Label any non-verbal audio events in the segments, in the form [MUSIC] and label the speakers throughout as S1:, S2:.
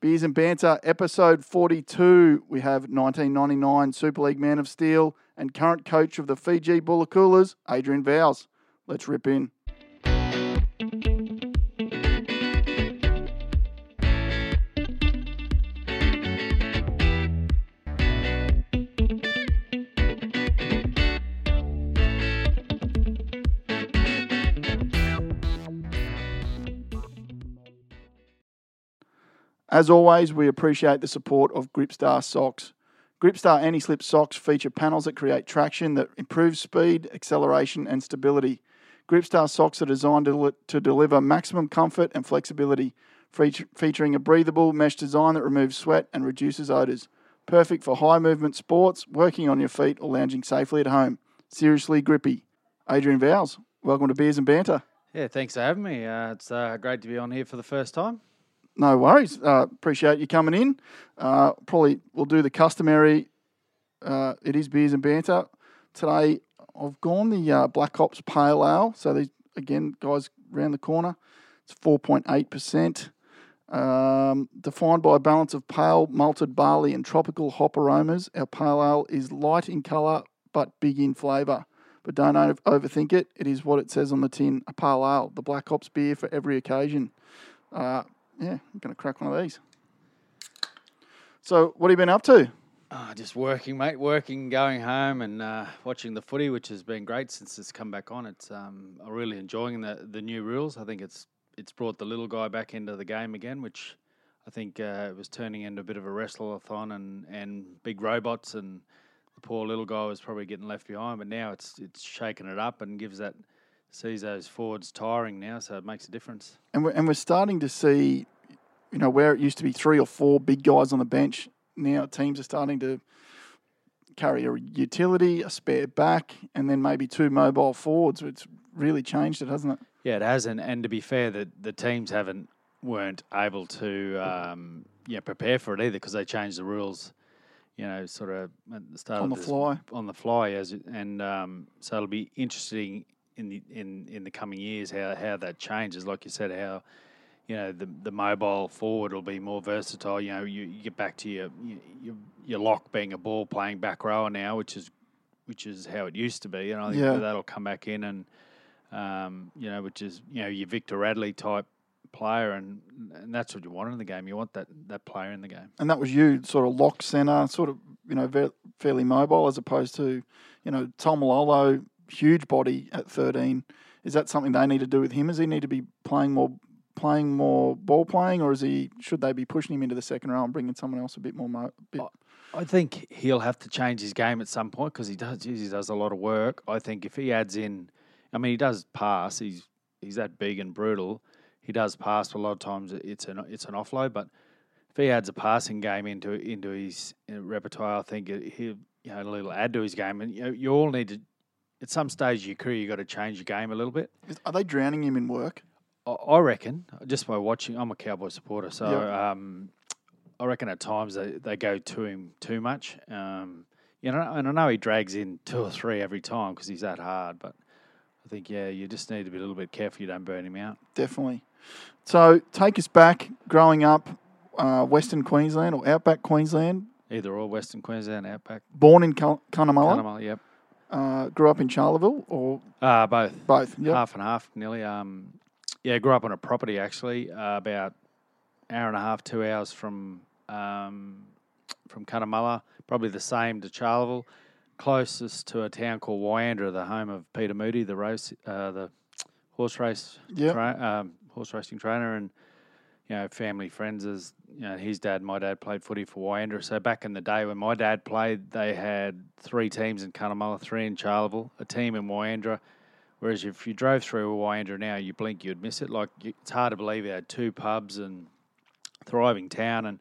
S1: Beers and Banter, episode 42. We have 1999 Super League Man of Steel and current coach of the Fiji Bulikula, Adrian Vowles. Let's rip in. As always, we appreciate the support of Gripstar socks. Gripstar anti-slip socks feature panels that create traction that improves speed, acceleration, and stability. Gripstar socks are designed to, to deliver maximum comfort and flexibility, featuring a breathable mesh design that removes sweat and reduces odors. Perfect for high movement sports, working on your feet, or lounging safely at home. Seriously grippy. Adrian Vowles, welcome to Beers and Banter.
S2: Yeah, thanks for having me. Uh, it's uh, great to be on here for the first time.
S1: No worries. Uh, appreciate you coming in. Uh, probably we'll do the customary. Uh, it is beers and banter today. I've gone the uh, Black Ops Pale Ale. So these again, guys, round the corner. It's four point eight percent. Um, defined by a balance of pale malted barley and tropical hop aromas, our pale ale is light in colour but big in flavour. But don't overthink it. It is what it says on the tin: a pale ale, the Black Ops beer for every occasion. Uh, yeah, I'm going to crack one of these. So, what have you been up to?
S2: Oh, just working, mate. Working, going home, and uh, watching the footy, which has been great since it's come back on. It's um, I'm really enjoying the the new rules. I think it's it's brought the little guy back into the game again, which I think uh, was turning into a bit of a wrestleathon and and big robots, and the poor little guy was probably getting left behind. But now it's it's shaking it up and gives that sees those forwards tiring now, so it makes a difference.
S1: And we're, and we're starting to see, you know, where it used to be three or four big guys on the bench, now teams are starting to carry a utility, a spare back, and then maybe two mobile forwards. It's really changed it, hasn't it?
S2: Yeah, it has. And, and to be fair, the, the teams haven't weren't able to um, yeah prepare for it either because they changed the rules. You know, sort of at the start
S1: on
S2: of
S1: the
S2: this,
S1: fly.
S2: on the fly as and um, so it'll be interesting in the in in the coming years how how that changes. Like you said, how you know the the mobile forward will be more versatile. You know, you, you get back to your, your your lock being a ball playing back rower now, which is which is how it used to be. And I think
S1: Yeah.
S2: that'll come back in and um, you know, which is you know your Victor Radley type player, and and that's what you want in the game. You want that that player in the game.
S1: And that was you, sort of lock centre, sort of, you know, ve- fairly mobile as opposed to, you know, Taumalolo, huge body at 13. Is that something they need to do with him? Does he need to be playing more playing more ball playing or is he should they be pushing him into the second row and bringing someone else a bit more mo- bit,
S2: I think he'll have to change his game at some point because he does. He does a lot of work. I think if he adds in, I mean, he does pass. He's he's that big and brutal. He does pass, a lot of times it's an it's an offload. But if he adds a passing game into into his uh, repertoire, I think he'll you know a little add to his game. And you you all need to. At some stage of your career, you've got to change your game a little bit.
S1: are they drowning him in work?
S2: I- I reckon just by watching, I'm a Cowboy supporter, so
S1: Yeah.
S2: um, I reckon at times they, they go to him too much. Um, you know, and I know he drags in two or three every time because he's that hard, but I think yeah, you just need to be a little bit careful you don't burn him out.
S1: Definitely. So take us back growing up, uh, Western Queensland or Outback Queensland,
S2: Either or, Western Queensland, Outback,
S1: born in Cun- Cunnamulla,
S2: Cunnamulla, yep,
S1: uh, grew up in Charleville or
S2: uh, both,
S1: both. Yep.
S2: half and half, nearly. Um, yeah, grew up on a property actually, uh, about hour and a half, two hours from um, from Cunnamulla, probably the same to Charleville. Closest to a town called Wyandra, the home of Peter Moody, the race, uh, the horse race,
S1: Yep.
S2: tra- um, horse racing trainer, and you know, family friends. As you know, his dad, my dad played footy for Wyandra. So back in the day when my dad played, they had three teams in Cunnamulla, three in Charleville, a team in Wyandra. Whereas if you drove through Wyandra now, you blink, you'd miss it. Like it's hard to believe it had two pubs and thriving town, and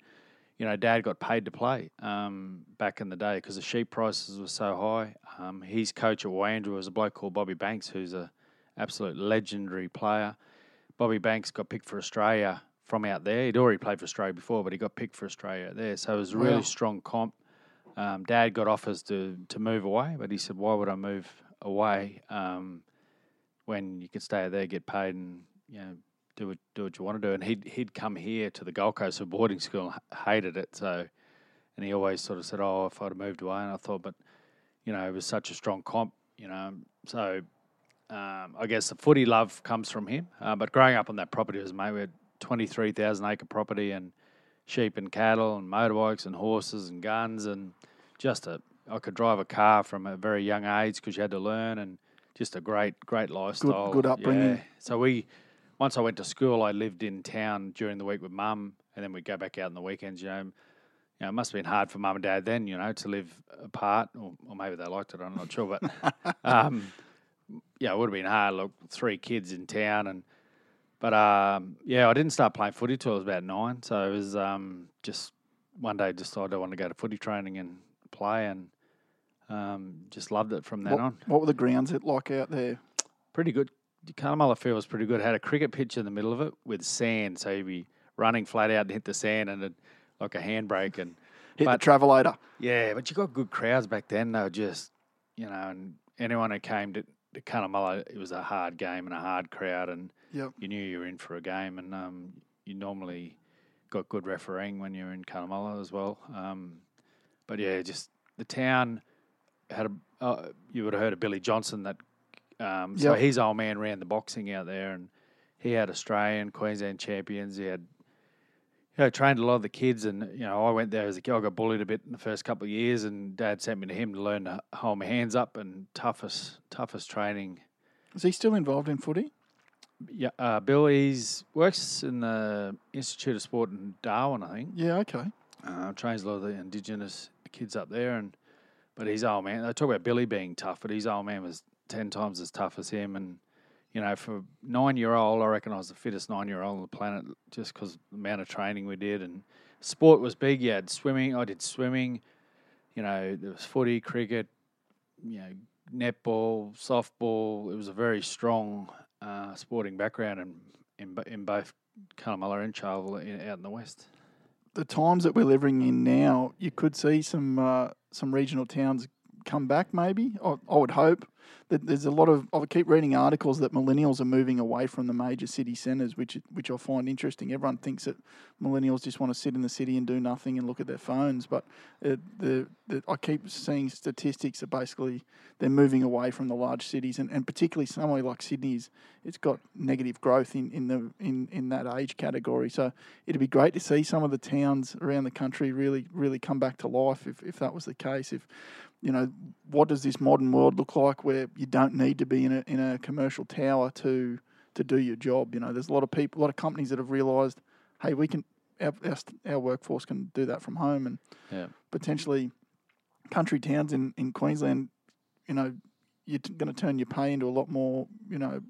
S2: you know, Dad got paid to play um, back in the day because the sheep prices were so high. Um, his coach at Wyandra was a bloke called Bobby Banks, who's a absolute legendary player. Bobby Banks got picked for Australia from out there. He'd already played for Australia before, but he got picked for Australia out there. So it was a really
S1: Wow.
S2: strong comp. Um, Dad got offers to to move away, but he said, "Why would I move away um, when you could stay out there, get paid, and you know do what do what you want to do. And he'd he'd come here to the Gold Coast for boarding school, and hated it. So, and he always sort of said, "Oh, if I'd have moved away," and I thought, but you know, it was such a strong comp, you know, so. Um, I guess the footy love comes from him, uh, but growing up on that property was mate, we had twenty three thousand acre property and sheep and cattle and motorbikes and horses and guns and just a I could drive a car from a very young age because you had to learn and just a great great lifestyle.
S1: good upbringing.
S2: Yeah. So we once I went to school, I lived in town during the week with mum, and then we'd go back out on the weekends. You know, you know, it must have been hard for mum and dad then, you know, to live apart, or, or maybe they liked it. I'm not sure, but [LAUGHS] um, yeah, it would have been hard. Look, three kids in town, and but um, yeah, I didn't start playing footy till I was about nine. So it was um, just one day decided I wanted to go to footy training and play, and um, just loved it from then
S1: What,
S2: on.
S1: what were the grounds like out there?
S2: Pretty good. Cunnamulla field was pretty good. Had a cricket pitch in the middle of it with sand, so you'd be running flat out and hit the sand, and it, like a handbrake, and [LAUGHS]
S1: Hit
S2: But-
S1: the travelator.
S2: yeah, but you got good crowds back then. They were just, you know, and anyone who came to Cunnamulla, it was a hard game and a hard crowd, and
S1: Yep.
S2: you knew you were in for a game, and um, you normally got good refereeing when you're in Cunnamulla as well. Um, but yeah, just the town had a. Uh, you would have heard of Billy Johnson. That um, so
S1: Yep.
S2: his old man ran the boxing out there, and he had Australian, Queensland champions. He had. Know, trained a lot of the kids, and you know, I went there as a kid. I got bullied a bit in the first couple of years, and Dad sent me to him to learn to hold my hands up. And toughest, toughest training
S1: Is he still involved in footy?
S2: yeah, uh, Bill, he's works in the Institute of Sport in Darwin, I think.
S1: Yeah, okay.
S2: Uh, trains a lot of the Indigenous kids up there, and but his old man. They talk about Billy being tough, but his old man was ten times as tough as him. And you know, for nine year old, I reckon I was the fittest nine year old on the planet, just because the amount of training we did. And sport was big. You had swimming. I did swimming. You know, there was footy, cricket. You know, netball, softball. It was a very strong uh, sporting background in in, in both Cunnamulla and Charleville in, out in the west.
S1: The times that we're living in now, you could see some uh, some regional towns come back. Maybe I, I would hope that there's a lot of. I keep reading articles that millennials are moving away from the major city centres, which which I find interesting. Everyone thinks that millennials just want to sit in the city and do nothing and look at their phones, but uh, the, the I keep seeing statistics that basically they're moving away from the large cities, and, and particularly somewhere like Sydney's, it's got negative growth in, in the in, in that age category. So it'd be great to see some of the towns around the country really really come back to life if, if that was the case. If you know, what does this modern world look like where you don't need to be in a in a commercial tower to to do your job? You know, there's a lot of people, a lot of companies that have realised, hey, we can our, our, our workforce can do that from home, and
S2: Yeah.
S1: potentially country towns in, in Queensland, you know, you're going to turn your pay into a lot more, you know,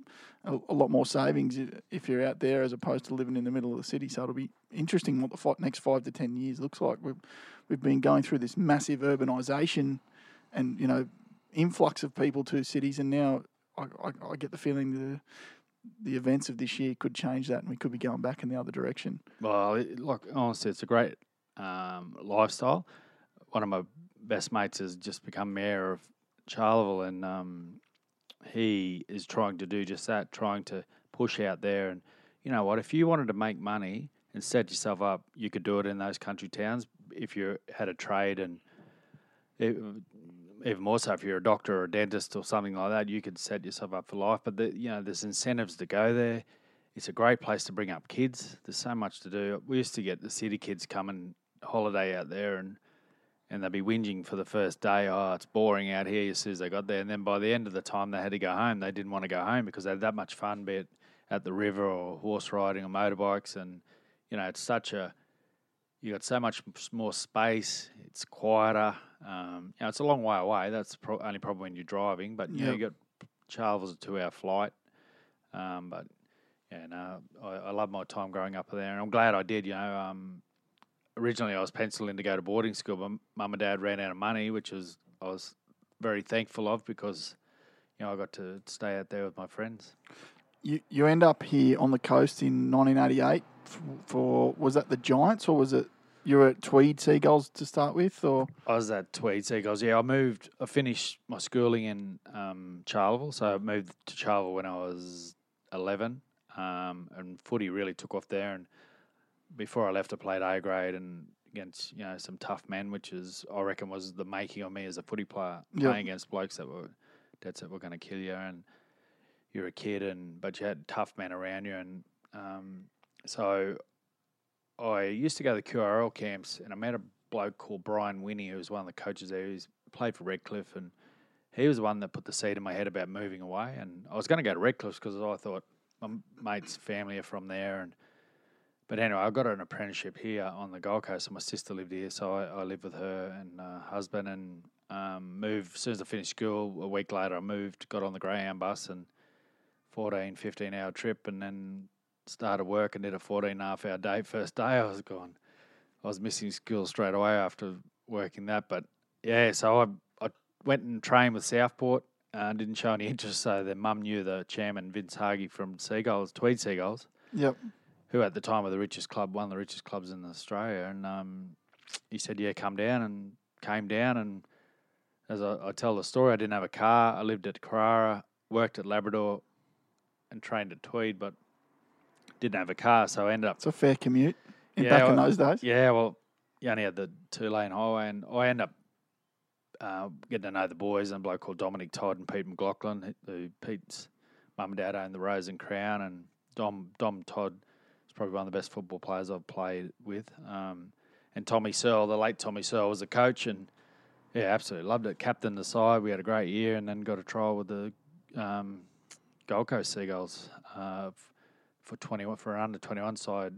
S1: a, a lot more savings if you're out there as opposed to living in the middle of the city. So it'll be interesting what the fi- next five to ten years looks like. We've we've been going through this massive urbanisation, and you know, influx of people to cities, and now I, I, I get the feeling the the events of this year could change that, and we could be going back in the other direction.
S2: Well, it, like honestly, it's a great um, lifestyle. One of my best mates has just become mayor of Charleville, and um, he is trying to do just that, trying to push out there. And you know what? If you wanted to make money and set yourself up, you could do it in those country towns if you had a trade and. It, even more so if you're a doctor or a dentist or something like that, you could set yourself up for life. But the, you know, there's incentives to go there. It's a great place to bring up kids. There's so much to do. We used to get the city kids coming holiday out there, and and they'd be whinging for the first day. Oh, it's boring out here. As soon as they got there, and then by the end of the time they had to go home, they didn't want to go home because they had that much fun, be it at the river or horse riding or motorbikes. And you know, it's such a you got so much more space. It's quieter. Um, you know, it's a long way away. That's pro- only problem when you're driving. But you know,
S1: Yep.
S2: you got Charleville's a two-hour flight. Um, but yeah, no, I, I love my time growing up there, and I'm glad I did. You know, um, originally I was penciled in to go to boarding school, but mum and dad ran out of money, which was I was very thankful of because you know I got to stay out there with my friends.
S1: You you end up here on the coast in 1988 for, for was that the Giants or was it you were at Tweed Seagulls to start with or
S2: I was at Tweed Seagulls. Yeah, I moved. I finished my schooling in um, Charleville, so I moved to Charleville when I was eleven. um, and footy really took off there. And before I left, I played A grade and against you know some tough men, which is I reckon was the making of me as a footy player,
S1: Yep.
S2: playing against blokes that were dead set were going to kill you, and you're a kid, and but you had tough men around you, and um, so I used to go to the QRL camps, and I met a bloke called Brian Winnie, who was one of the coaches there. He's played for Redcliffe, and he was the one that put the seed in my head about moving away. And I was going to go to Redcliffe because I thought my mate's family are from there, and but anyway, I got an apprenticeship here on the Gold Coast, and my sister lived here, so I, I lived with her and uh, husband, and um, moved as soon as I finished school. A week later, I moved, got on the Greyhound bus, and 14, 15 hour trip, and then started work and did a 14 and a half hour day. First day, I was gone. I was missing school straight away after working that, but yeah, so I, I went and trained with Southport. Uh, didn't show any interest, so their mum knew the chairman Vince Hargey from Seagulls, Tweed Seagulls
S1: Yep.
S2: who at the time were the richest club, one of the richest clubs in Australia. And um, he said, "Yeah, come down," and came down. And as I, I tell the story, I didn't have a car. I lived at Carrara, worked at Labrador, and trained at Tweed, but didn't have a car. So I ended up,
S1: It's a fair commute in
S2: Yeah,
S1: back in
S2: well,
S1: those days.
S2: yeah, well, you only had the two lane highway, and I ended up. Uh, getting to know the boys and a bloke called Dominic Todd and Pete McLaughlin, who Pete's mum and dad owned the Rose and Crown, and Dom Dom Todd is probably one of the best football players I've played with. Um, and Tommy Searle, the late Tommy Searle, was the coach, and yeah, absolutely loved it. Captain the side, we had a great year, and then got a trial with the um, Gold Coast Seagulls uh, for twenty one for an under twenty one side.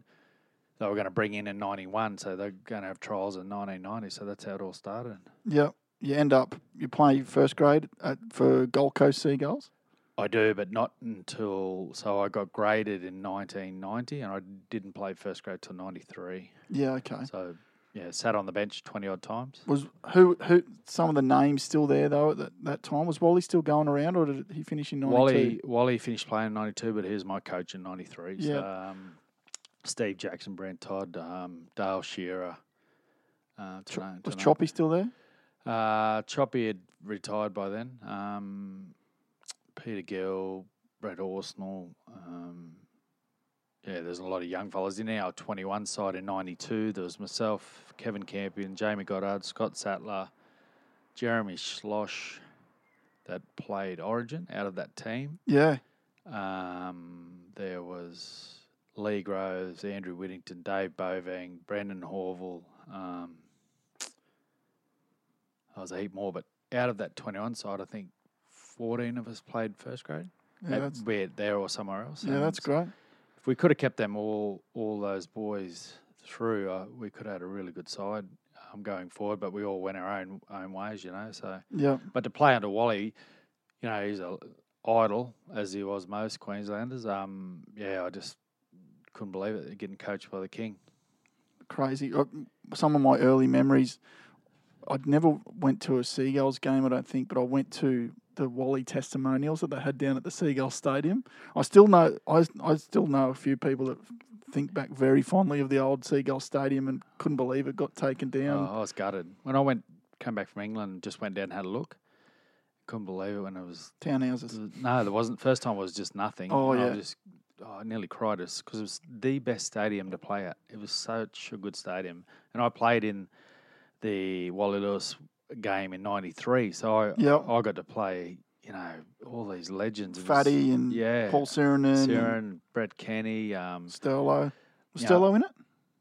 S2: They were going to bring in in ninety one, so they're going to have trials in nineteen ninety. So that's how it all started.
S1: Yeah, You end up you play first grade at, for Gold Coast Seagulls.
S2: I do, but not until so I got graded in 1990, and I didn't play first grade till 93.
S1: Yeah. Okay.
S2: So yeah, sat on the bench 20 odd times.
S1: Was who who some of the names still there though at that, that time? Was Wally still going around, or did he finish in ninety two?
S2: Wally Wally finished playing in 92, but he was my coach in 93. So,
S1: Yeah.
S2: um, Steve Jackson, Brent Todd, um, Dale Shearer. Uh, to know-
S1: Was
S2: know.
S1: Choppy still there?
S2: Uh, Choppy had retired by then. Um, Peter Gill, Brett Orsnell. Um, yeah, there's a lot of young fellas in our 21 side in 92. There was myself, Kevin Campion, Jamie Goddard, Scott Sattler, Jeremy Schloss that played Origin out of that team.
S1: Yeah.
S2: Um, there was Lee Groves, Andrew Whittington, Dave Bovang, Brendan Horville. Um, I was a heap more, but out of that 21 side, I think 14 of us played first grade.
S1: Yeah.
S2: at-
S1: That's
S2: be it there or somewhere else.
S1: yeah. That's great.
S2: If we could have kept them all, all those boys through, uh, we could have had a really good side um, going forward. But we all went our own own ways, you know. So
S1: Yeah.
S2: but to play under Wally, you know, he's a idol as he was most Queenslanders. Um, yeah, I just couldn't believe it getting coached by the king.
S1: Crazy. Uh, Some of my early memories. I'd never went to a Seagulls game, I don't think, but I went to the Wally testimonials that they had down at the Seagull Stadium. I still know I, I still know a few people that think back very fondly of the old Seagull Stadium and couldn't believe it got taken down.
S2: Oh, I was gutted when I went, came back from England, just went down and had a look. Couldn't believe it when it was.
S1: Townhouses.
S2: No, there wasn't. First time was just nothing.
S1: Oh,
S2: and I
S1: yeah.
S2: just, oh, I nearly cried because it was the best stadium to play at. It was such a good stadium, and I played in the Wally Lewis game in '93, so I
S1: Yep.
S2: I got to play. You know all these legends. It was-
S1: Fatty and
S2: yeah,
S1: Paul and
S2: and Brett Kenny. Um,
S1: Sterlo. Was. Sterlo in it?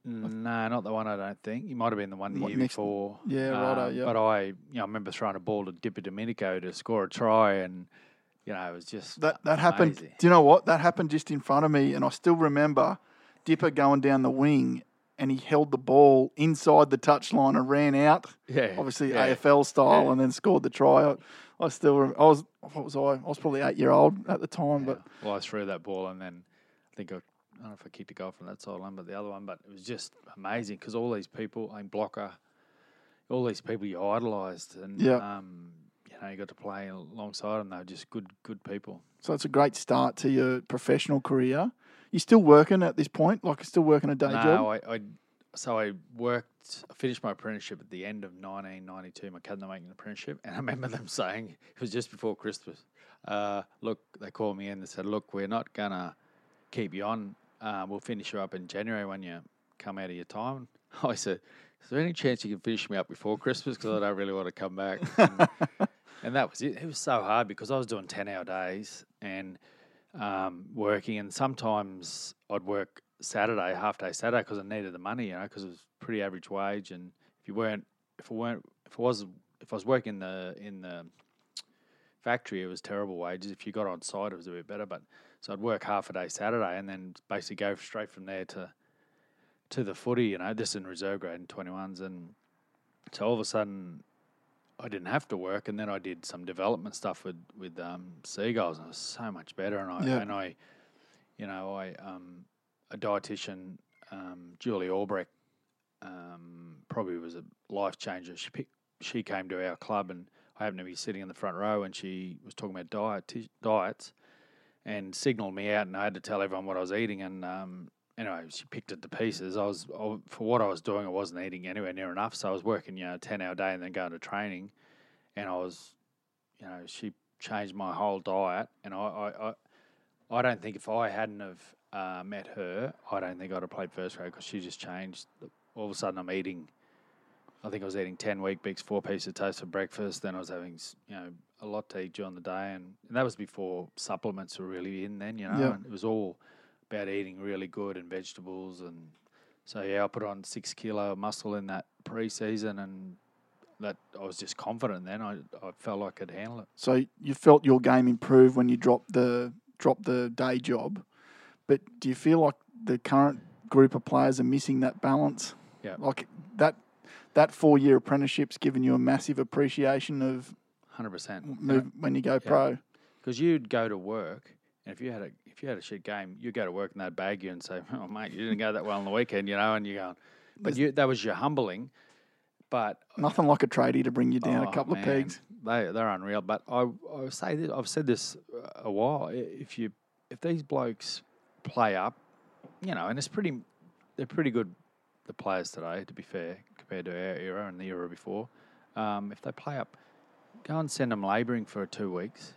S2: no, not the one. I don't think. He might have been the one the
S1: What,
S2: year
S1: next-
S2: before.
S1: Yeah,
S2: Um,
S1: yeah.
S2: But I, you know, I remember throwing a ball to Dipper Domenico to score a try, and you know, it was just
S1: That that happened. Do you know what? That happened just in front of me, and I still remember Dipper going down the wing, and he held the ball inside the touchline and ran out,
S2: Yeah,
S1: obviously
S2: yeah.
S1: AFL style,
S2: Yeah.
S1: and then scored the try. I, I still, rem- I was, what was I? I was probably eight year old at the time, but
S2: well, I threw that ball, and then I think I, I don't know if I kicked a goal from that sideline, but the other one. But it was just amazing because all these people, I mean, blocker, all these people you idolised, and
S1: Yeah.
S2: um, you know, you got to play alongside them. They were just good, good people.
S1: so it's a great start to your professional career. You still working at this point? Like, still working a day
S2: no,
S1: job?
S2: I, I so I worked. I finished my apprenticeship at the end of 1992. My cousin making an apprenticeship, and I remember them [LAUGHS] saying it was just before Christmas. Uh, look, they called me in. They said, "Look, we're not gonna keep you on. Uh, we'll finish you up in January when you come out of your time. [LAUGHS] I said, is there any chance you can finish me up before Christmas? Because I don't really want to come back. [LAUGHS] And, and that was it. It was so hard because I was doing 10 hour days and um, working, and sometimes I'd work Saturday, half day Saturday, because I needed the money, you know, because it was pretty average wage. And if you weren't, if I weren't, if I was, if I was working the in the factory, it was terrible wages. If you got on site, it was a bit better. But so I'd work half a day Saturday, and then basically go straight from there to to the footy. You know, this in reserve grade in twenty ones, and so all of a sudden I didn't have to work, and then I did some development stuff with with um, seagulls, and it was so much better. And I
S1: Yeah.
S2: and I, you know, I um, a dietitian, um, Julie Albrecht, um, probably was a life changer. She picked, she came to our club, and I happened to be sitting in the front row, and she was talking about diet diets, and signaled me out, and I had to tell everyone what I was eating, and um, anyway, she picked it to pieces. I was I, for what I was doing, I wasn't eating anywhere near enough, so I was working, you know, a ten hour day and then going to training, and I was, you know, she changed my whole diet, and I I, I, I don't think if I hadn't have uh, met her, I don't think I'd have played first grade because she just changed. All of a sudden, I'm eating. I think I was eating ten Weet-Bix, four pieces of toast for breakfast. Then I was having, you know, a lot to eat during the day, and, and that was before supplements were really in. Then you know, and it was all about eating really good and vegetables, and so yeah, I put on six kilo of muscle in that pre-season, and that I was just confident. Then I I felt like I could handle it.
S1: So you felt your game improve when you dropped the dropped the day job, but do you feel like the current group of players are missing that balance?
S2: Yeah.
S1: Like that that four year apprenticeship's given you a massive appreciation of
S2: Hundred percent.
S1: when you go pro.
S2: because you'd go to work, and if you had a if you had a shit game, you go to work and they'd bag you and say, [LAUGHS] "Oh mate, you didn't go that well on the weekend," you know, and you go, but you that was your humbling. But
S1: Nothing like a tradie to bring you down a
S2: oh,
S1: couple of pegs.
S2: They they're unreal. But I I say this, I've said this uh, a while. If you if these blokes play up, you know, and it's pretty they're pretty good the players today. To be fair, compared to our era and the era before, um, if they play up, go and send them labouring for two weeks,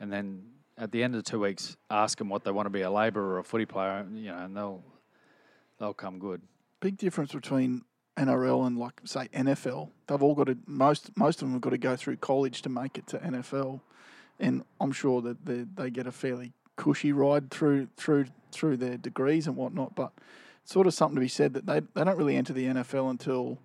S2: and then at the end of the two weeks, ask them what they want to be a labourer or a footy player. You know, and they'll they'll come good.
S1: Big difference between NRL and like say NFL. They've all got to most most of them have got to go through college to make it to NFL, and I'm sure that they they get a fairly cushy ride through through through their degrees and whatnot. But it's sort of something to be said that they they don't really enter the NFL until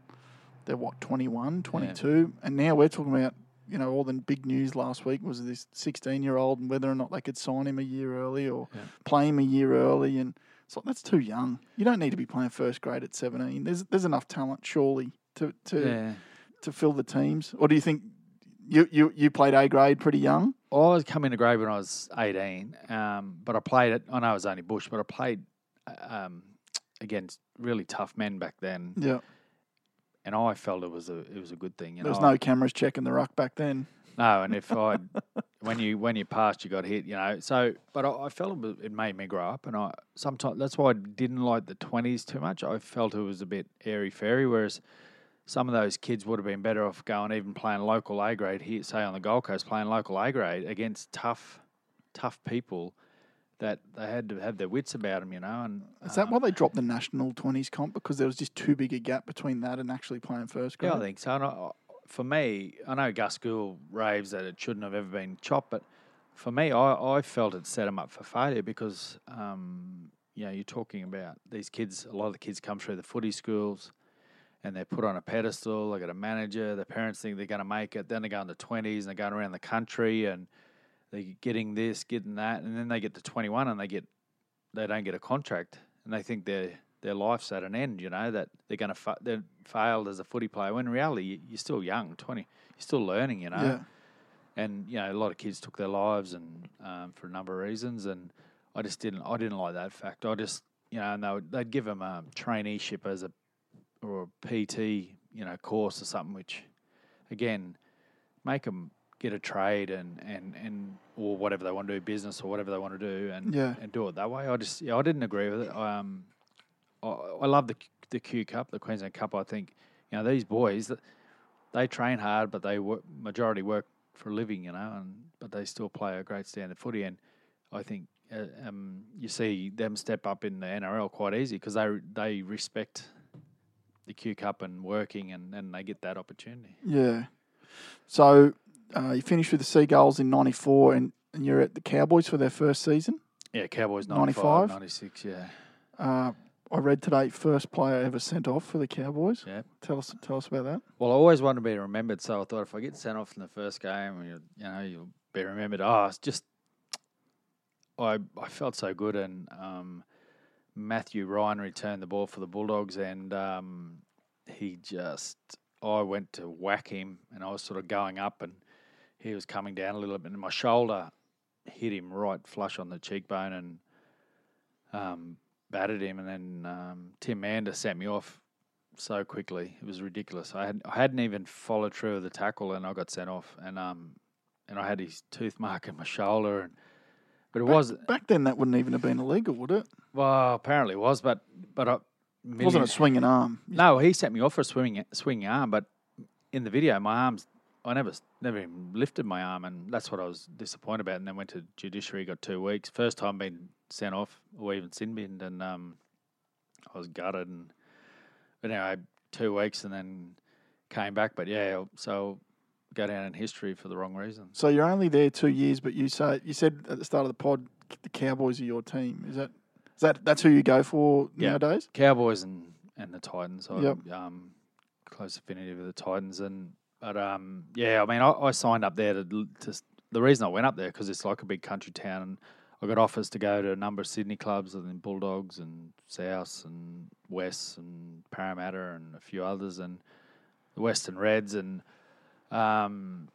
S1: they're what 21, 22, and now we're talking about. You know, all the big news last week was this 16 year old and whether or not they could sign him a year early or
S2: Yeah.
S1: play him a year early. And it's like, that's too young. You don't need to be playing first grade at 17. There's there's enough talent, surely, to to,
S2: Yeah.
S1: to fill the teams. Or do you think you, you, you played A grade pretty young?
S2: I was coming to grade when I was 18, um, but I played it. I know it was only Bush, but I played um, against really tough men back then,
S1: Yeah.
S2: And I felt it was a it was a good thing. You
S1: There was
S2: know,
S1: no cameras checking the ruck back then.
S2: no, and if [LAUGHS] I when you when you passed, you got hit. You know, so but I, I felt it, was- it made me grow up, and I sometimes that's why I didn't like the 20s too much. I felt it was a bit airy fairy, whereas. Some of those kids would have been better off going even playing local A grade here, say on the Gold Coast, playing local A grade against tough, tough people that they had to have their wits about them, you know. And
S1: Is that
S2: uh,
S1: why they dropped the national 20s comp? Because there was just too big a gap between that and actually playing first grade?
S2: Yeah, I think so. And I, for me, I know Gus Gould raves that it shouldn't have ever been chopped, but for me, I, I felt it set them up for failure because, um, you know, you're talking about these kids. A lot of the kids come through the footy schools, and they're put on a pedestal. They got a manager. Their parents think they're going to make it. Then they go in the twenties and they're going around the country and they're getting this, getting that, and then they get to 21 and they get they don't get a contract, and they think their their life's at an end. You know that they're going to fa- they're failed as a footy player. When in reality, you- you're still young, 20. You're still learning. You know
S1: Yeah.
S2: and you know a lot of kids took their lives and um, for a number of reasons and I just didn't I didn't like that fact I just you know and they would, they'd give them a traineeship as a or a PT you know course or something which again make them get a trade and and and or whatever they want to do business or whatever they want to do and
S1: Yeah.
S2: and do it that way I just yeah I didn't agree with it um I, I love the the Q Cup the Queensland Cup I think you know these boys they train hard but they work, majority work for a living, you know, and but they still play a great standard footy. And I think uh, um, you see them step up in the NRL quite easy because they they respect the Q Cup and working, and, and they get that opportunity.
S1: Yeah. So uh, you finished with the Seagulls in '94, and, and you're at the Cowboys for their first season.
S2: Yeah, Cowboys
S1: 95?
S2: 95, 96, yeah.
S1: Uh, I read today first player ever sent off for the Cowboys.
S2: Yeah.
S1: Tell us, tell us about that.
S2: Well, I always wanted to be remembered, so I thought if I get sent off in the first game, you, you know, you'll be remembered. Oh, it's just I I felt so good, and um, Matthew Ryan returned the ball for the Bulldogs, and um, he just I went to whack him, and I was sort of going up, and he was coming down a little bit, and my shoulder hit him right flush on the cheekbone, and um, battered him, and then um, Tim Mander sent me off so quickly. It was ridiculous. I had I hadn't even followed through with the tackle, and I got sent off, and um, and I had his tooth mark in my shoulder, and but it
S1: Back-
S2: was
S1: back then. That wouldn't even have been illegal, would it?
S2: well, apparently it was, but but I,
S1: Wasn't
S2: million-
S1: a swinging arm?
S2: No, he sent me off for a swinging swinging arm, but in the video, my arms. I never never even lifted my arm, and that's what I was disappointed about. And then went to judiciary, got two weeks. First time being sent off or even sin binned, and um, I was gutted. And but anyway, two weeks, and then came back. But yeah, so go down in history for the wrong reason.
S1: So you're only there two years, but you say you said at the start of the pod the Cowboys are your team. Is that is that that's who you go for
S2: Yeah.
S1: nowadays?
S2: Cowboys and and the Titans. I,
S1: Yep.
S2: Um, close affinity with the Titans, and but um, yeah, I mean, I, I signed up there to, to the reason I went up there because it's like a big country town, and I got offers to go to a number of Sydney clubs, and then Bulldogs and South and West and Parramatta and a few others, and the Western Reds, and um,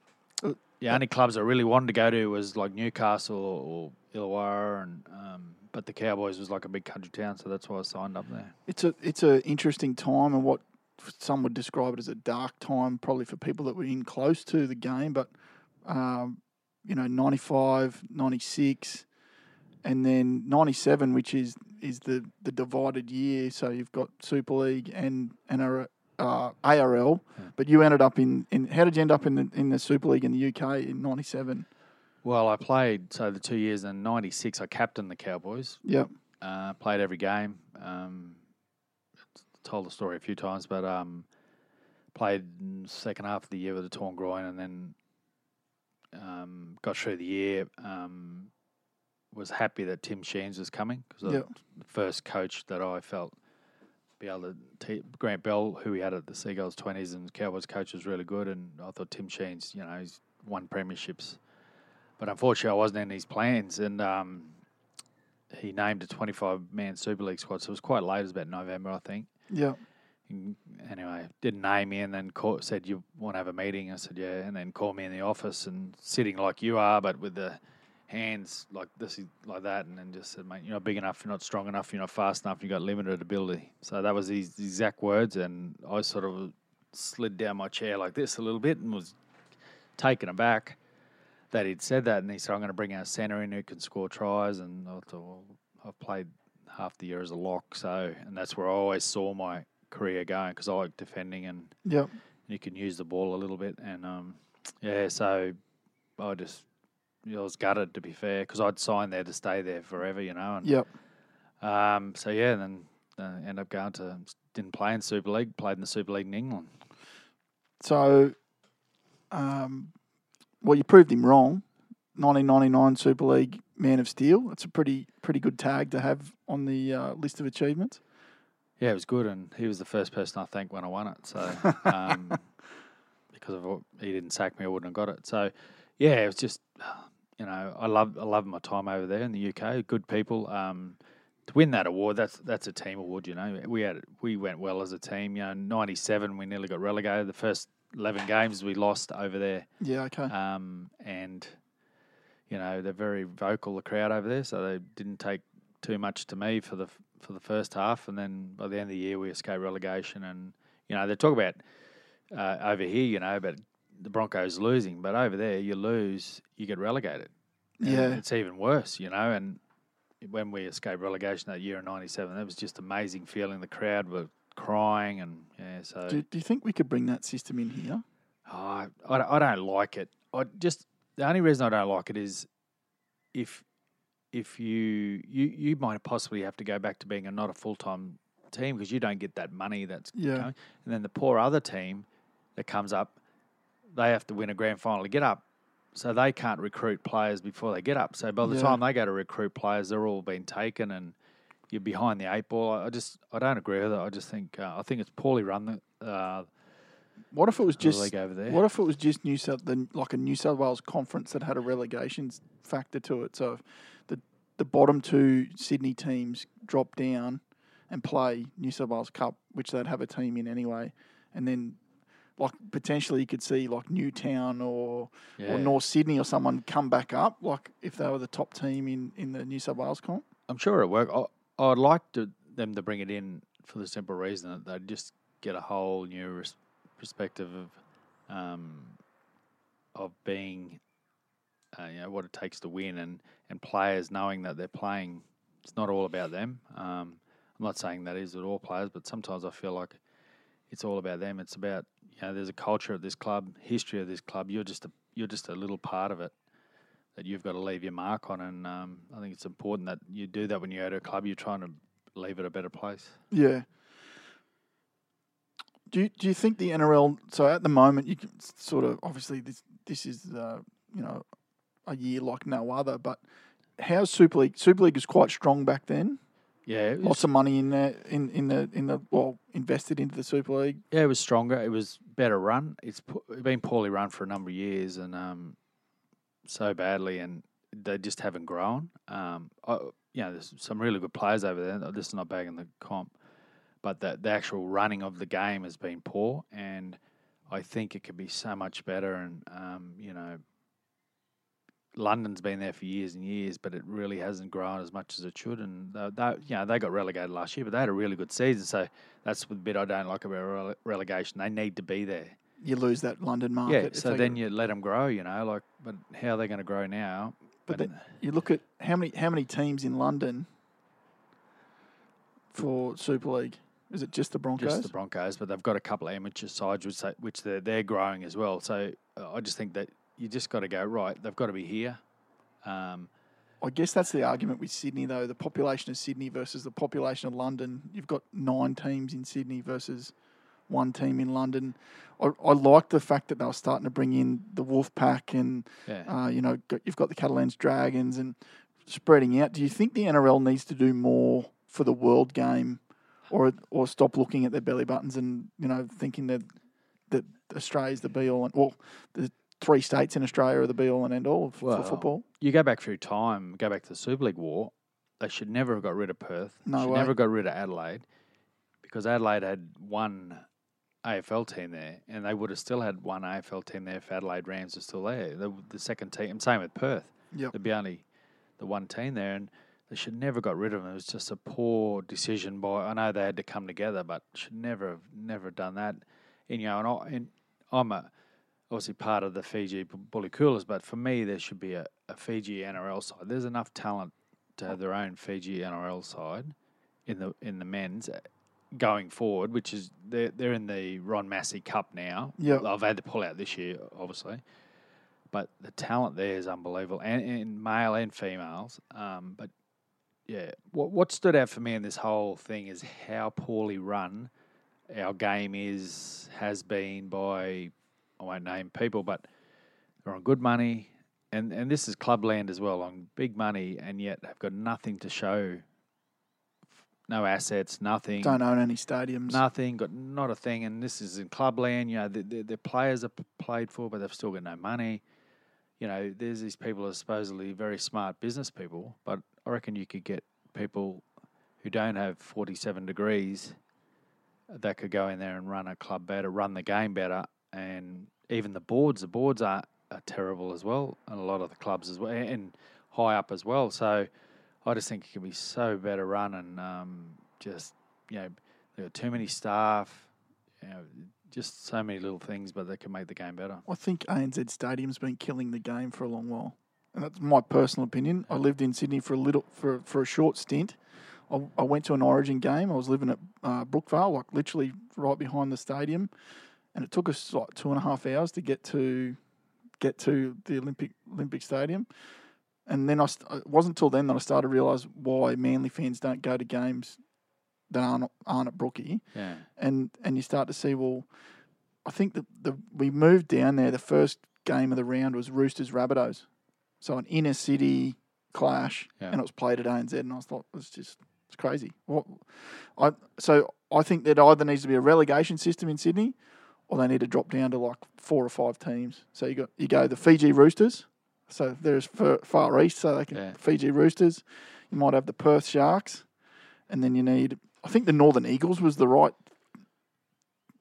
S1: Uh,
S2: the only clubs I really wanted to go to was like Newcastle or Illawarra, and um, but the Cowboys was like a big country town, so that's why I signed up there.
S1: It's a it's a interesting time and what some would describe it as a dark time, probably for people that were in close to the game. But um, you know, 95, 96, and then ninety seven, which is is the the divided year. So you've got Super League and and a, uh, ARL,
S2: Yeah.
S1: but you ended up in, in how did you end up in the in the Super League in the UK in ninety seven?
S2: Well, I played so the two years in '96. I captained the Cowboys.
S1: Yep.
S2: Uh, played every game. Um, told the story a few times, but um, played in the second half of the year with a torn groin, and then um, got through the year. Um, was happy that Tim Sheens was coming because
S1: Yep.
S2: the first coach that I felt be able to. Te- Grant Bell, who we had at the Seagulls twenties and Cowboys coach, was really good, and I thought Tim Sheens, you know, he's won premierships, but unfortunately, I wasn't in his plans, and um, he named a twenty-five man Super League squad, so it was quite late. It was about November, I think.
S1: Yep.
S2: And Anyway, didn't name me, and then call, said you want to have a meeting. I said yeah, and then called me in the office and sitting like you are, but with the hands like this, like that, and then just said, mate, you're not big enough, you're not strong enough, you're not fast enough, you've got limited ability. So that was his exact words, and I sort of slid down my chair like this a little bit and was taken aback that he'd said that, and he said, I'm going to bring our centre in who can score tries, and I thought, well, I've played half the year as a lock, so and that's where I always saw my career going because I like defending and
S1: Yep.
S2: you can use the ball a little bit, and um, yeah, so I just I was gutted to be fair because I'd signed there to stay there forever, you know, and
S1: Yep.
S2: um, so yeah, then uh, ended up going to didn't play in Super League, played in the Super League in England.
S1: So, um, well, you proved him wrong. 1999 Super League Man of Steel. That's a pretty pretty good tag to have on the uh, list of achievements.
S2: Yeah, it was good, and he was the first person I thanked when I won it. So um, [LAUGHS] because of what, he didn't sack me, I wouldn't have got it. So yeah, it was just you know I love I love my time over there in the UK. Good people. Um, to win that award, that's that's a team award. You know, we had we went well as a team. You know, '97 we nearly got relegated. The first 11 games we lost over there,
S1: Yeah. Okay.
S2: um, and you know they're very vocal the crowd over there, so they didn't take too much to me for the for the first half, and then by the end of the year we escaped relegation, and you know they talk about uh, over here, you know, about the Broncos losing, but over there you lose, you get relegated.
S1: Yeah.
S2: it's even worse, you know, and when we escaped relegation that year in '97, that was just amazing feeling. The crowd were crying, and yeah, so
S1: do, do you think we could bring that system in here?
S2: Oh, I, I I don't like it. I just the only reason I don't like it is if if you you you might possibly have to go back to being a not a full time team because you don't get that money that's
S1: Yeah.
S2: going. And then the poor other team that comes up, they have to win a grand final to get up. So they can't recruit players before they get up. So by the
S1: Yeah.
S2: time they go to recruit players, they're all been taken, and you're behind the eight ball. I I just I don't agree with it. I just think uh, I think it's poorly run the, uh,
S1: What if it was just
S2: league over there.
S1: What if it was just New South, the, like a New South Wales conference that had a relegation factor to it? So the the bottom two Sydney teams drop down and play New South Wales Cup, which they'd have a team in anyway, and then like potentially you could see like Newtown or
S2: Yeah.
S1: or North Sydney or someone come back up, like if they were the top team in, in the New South Wales comp.
S2: I'm sure it would work. I, I'd like to, them to bring it in for the simple reason that they'd just get a whole new res- perspective of um, of being, uh, you know, what it takes to win, and and players knowing that they're playing. It's not all about them. Um, I'm not saying that is with all players, but sometimes I feel like it's all about them. It's about you know, there's a culture of this club, history of this club. You're just a you're just a little part of it that you've got to leave your mark on. And um, I think it's important that you do that when you go to a club. You're trying to leave it a better place.
S1: Yeah. Do you, do you think the NRL? So at the moment, you can sort of obviously this this is uh, you know a year like no other. But how's Super League? Super League is quite strong back then.
S2: Yeah, was,
S1: Lots of money in there in, in the in the well invested into the Super League.
S2: yeah, it was stronger. It was better run. It's po- been poorly run for a number of years, and um, so badly, and they just haven't grown. Um, I, you know, there's some really good players over there. This is not bagging the comp, but the the actual running of the game has been poor, and I think it could be so much better. And um, you know, London's been there for years and years, but it really hasn't grown as much as it should. And they, they, you know, they got relegated last year, but they had a really good season. So that's the bit I don't like about rele- relegation. They need to be there.
S1: You lose that London market.
S2: Yeah. So then you let them grow. You know, like, but how are they going to grow now?
S1: But you look at how many how many teams in London for Super League. Is it just the Broncos?
S2: just the Broncos, but they've got a couple of amateur sides which they, which they're they're growing as well. So uh, I just think that you just got to go right. They've got to be here. Um,
S1: I guess that's the argument with Sydney, though. The population of Sydney versus the population of London. You've got nine teams in Sydney versus one team in London. I, I like the fact that they were starting to bring in the Wolf Pack and,
S2: yeah.
S1: uh, you know, got- you've got the Catalans Dragons and spreading out. Do you think the NRL needs to do more for the world game or or stop looking at their belly buttons and, you know, thinking that, that Australia's the be all and, well, the three states in Australia are the be all and end all for
S2: Well,
S1: football?
S2: you go back through time, go back to the Super League war, they should never have got rid of Perth.
S1: No
S2: should
S1: way.
S2: never got rid of Adelaide because Adelaide had one AFL team there, and they would have still had one AFL team there if Adelaide Rams were still there. The, the second team, same with Perth.
S1: Yep.
S2: There'd be only the one team there, and they should never got rid of them. It was just a poor decision by. I know they had to come together, but should never have never done that. And you know, and, I, and I'm a obviously part of the Fiji Bulikula, but for me, there should be a, a Fiji NRL side. There's enough talent to have their own Fiji NRL side in the in the men's uh, going forward, which is they're they're in the Ron Massey Cup now.
S1: Yep.
S2: I've had to pull out this year, obviously, but the talent there is unbelievable, and, and male and females. Um, but yeah, what what stood out for me in this whole thing is how poorly run our game is has been by I won't name people, but they're on good money, and and this is clubland as well on big money, and yet have got nothing to show. No assets, nothing.
S1: Don't own any stadiums.
S2: Nothing, got not a thing, and this is in clubland. You know, the, the, the players are p- played for, but they've still got no money. You know, there's these people who are supposedly very smart business people, but I reckon you could get people who don't have 47 degrees that could go in there and run a club better, run the game better, and even the boards, the boards are, are terrible as well, and a lot of the clubs as well, and high up as well. So I just think it can be so better run, and um, just you know, there are too many staff, you know, just so many little things, but they can make the game better.
S1: I think ANZ Stadium's been killing the game for a long while, and that's my personal opinion. I lived in Sydney for a little for for a short stint. I, I went to an Origin game. I was living at uh, Brookvale, like literally right behind the stadium, and it took us like two and a half hours to get to get to the Olympic Olympic Stadium. And then I st- it wasn't until then that I started to realise why Manly fans don't go to games that aren't aren't at Brookie,
S2: Yeah.
S1: and and you start to see well, I think that the we moved down there. The first game of the round was Roosters Rabbitohs, so an inner city clash,
S2: Yeah.
S1: and it was played at ANZ, and I was thought it's just it's crazy. What I so I think that either needs to be a relegation system in Sydney, or they need to drop down to like four or five teams. So you got you go the Fiji Roosters, so there's far, far east, so they can
S2: Yeah.
S1: Fiji Roosters. You might have the Perth Sharks, and then you need. I think the Northern Eagles was the right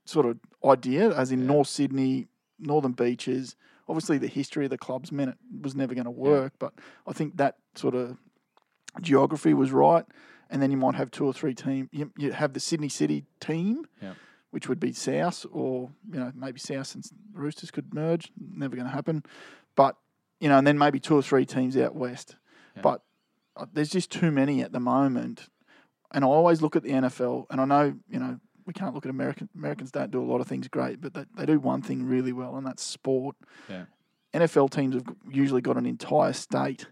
S1: sort of idea, as in
S2: Yeah.
S1: North Sydney, Northern Beaches. Obviously, the history of the clubs meant it was never going to work, but I think that sort of geography was right. And then you might have two or three team. You, you have the Sydney City team,
S2: Yeah.
S1: which would be South, or you know maybe South and Roosters could merge. Never going to happen, but you know, and then maybe two or three teams out west.
S2: Yeah.
S1: But uh, there's just too many at the moment. And I always look at the NFL, and I know you know we can't look at American Americans don't do a lot of things great, but they, they do one thing really well, and that's sport.
S2: Yeah.
S1: NFL teams have usually got an entire state,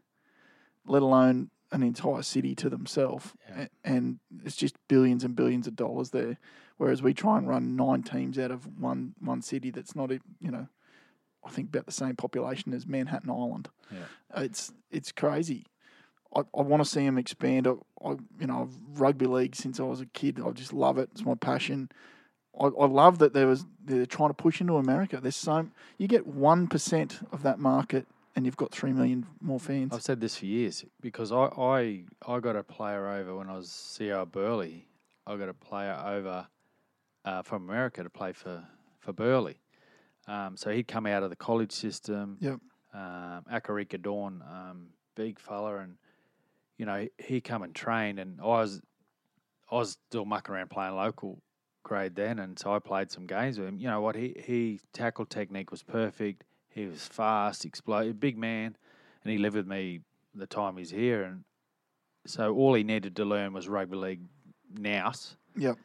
S1: let alone an entire city to themselves,
S2: Yeah.
S1: And it's just billions and billions of dollars there. Whereas we try and run nine teams out of one one city that's not, you know, I think about the same population as Manhattan Island.
S2: Yeah.
S1: It's it's crazy. I, I want to see them expand. I, I you know rugby league since I was a kid. I just love it. It's my passion. I, I love that there was they're trying to push into America. There's so you get one percent of that market, and you've got three million more fans.
S2: I've said this for years because I, I I got a player over when I was Sierra Burleigh. I got a player over uh, from America to play for for Burleigh. Um, so he'd come out of the college system.
S1: Yep.
S2: Um, Akarika Dawn, um, big fella, and you know he, come and trained, and I was I was still mucking around playing local grade then, and so I played some games with him. You know what? He he tackle technique was perfect. He was fast, explosive, big man, and he lived with me the time he's here, and so all he needed to learn was rugby league nous.
S1: Yep.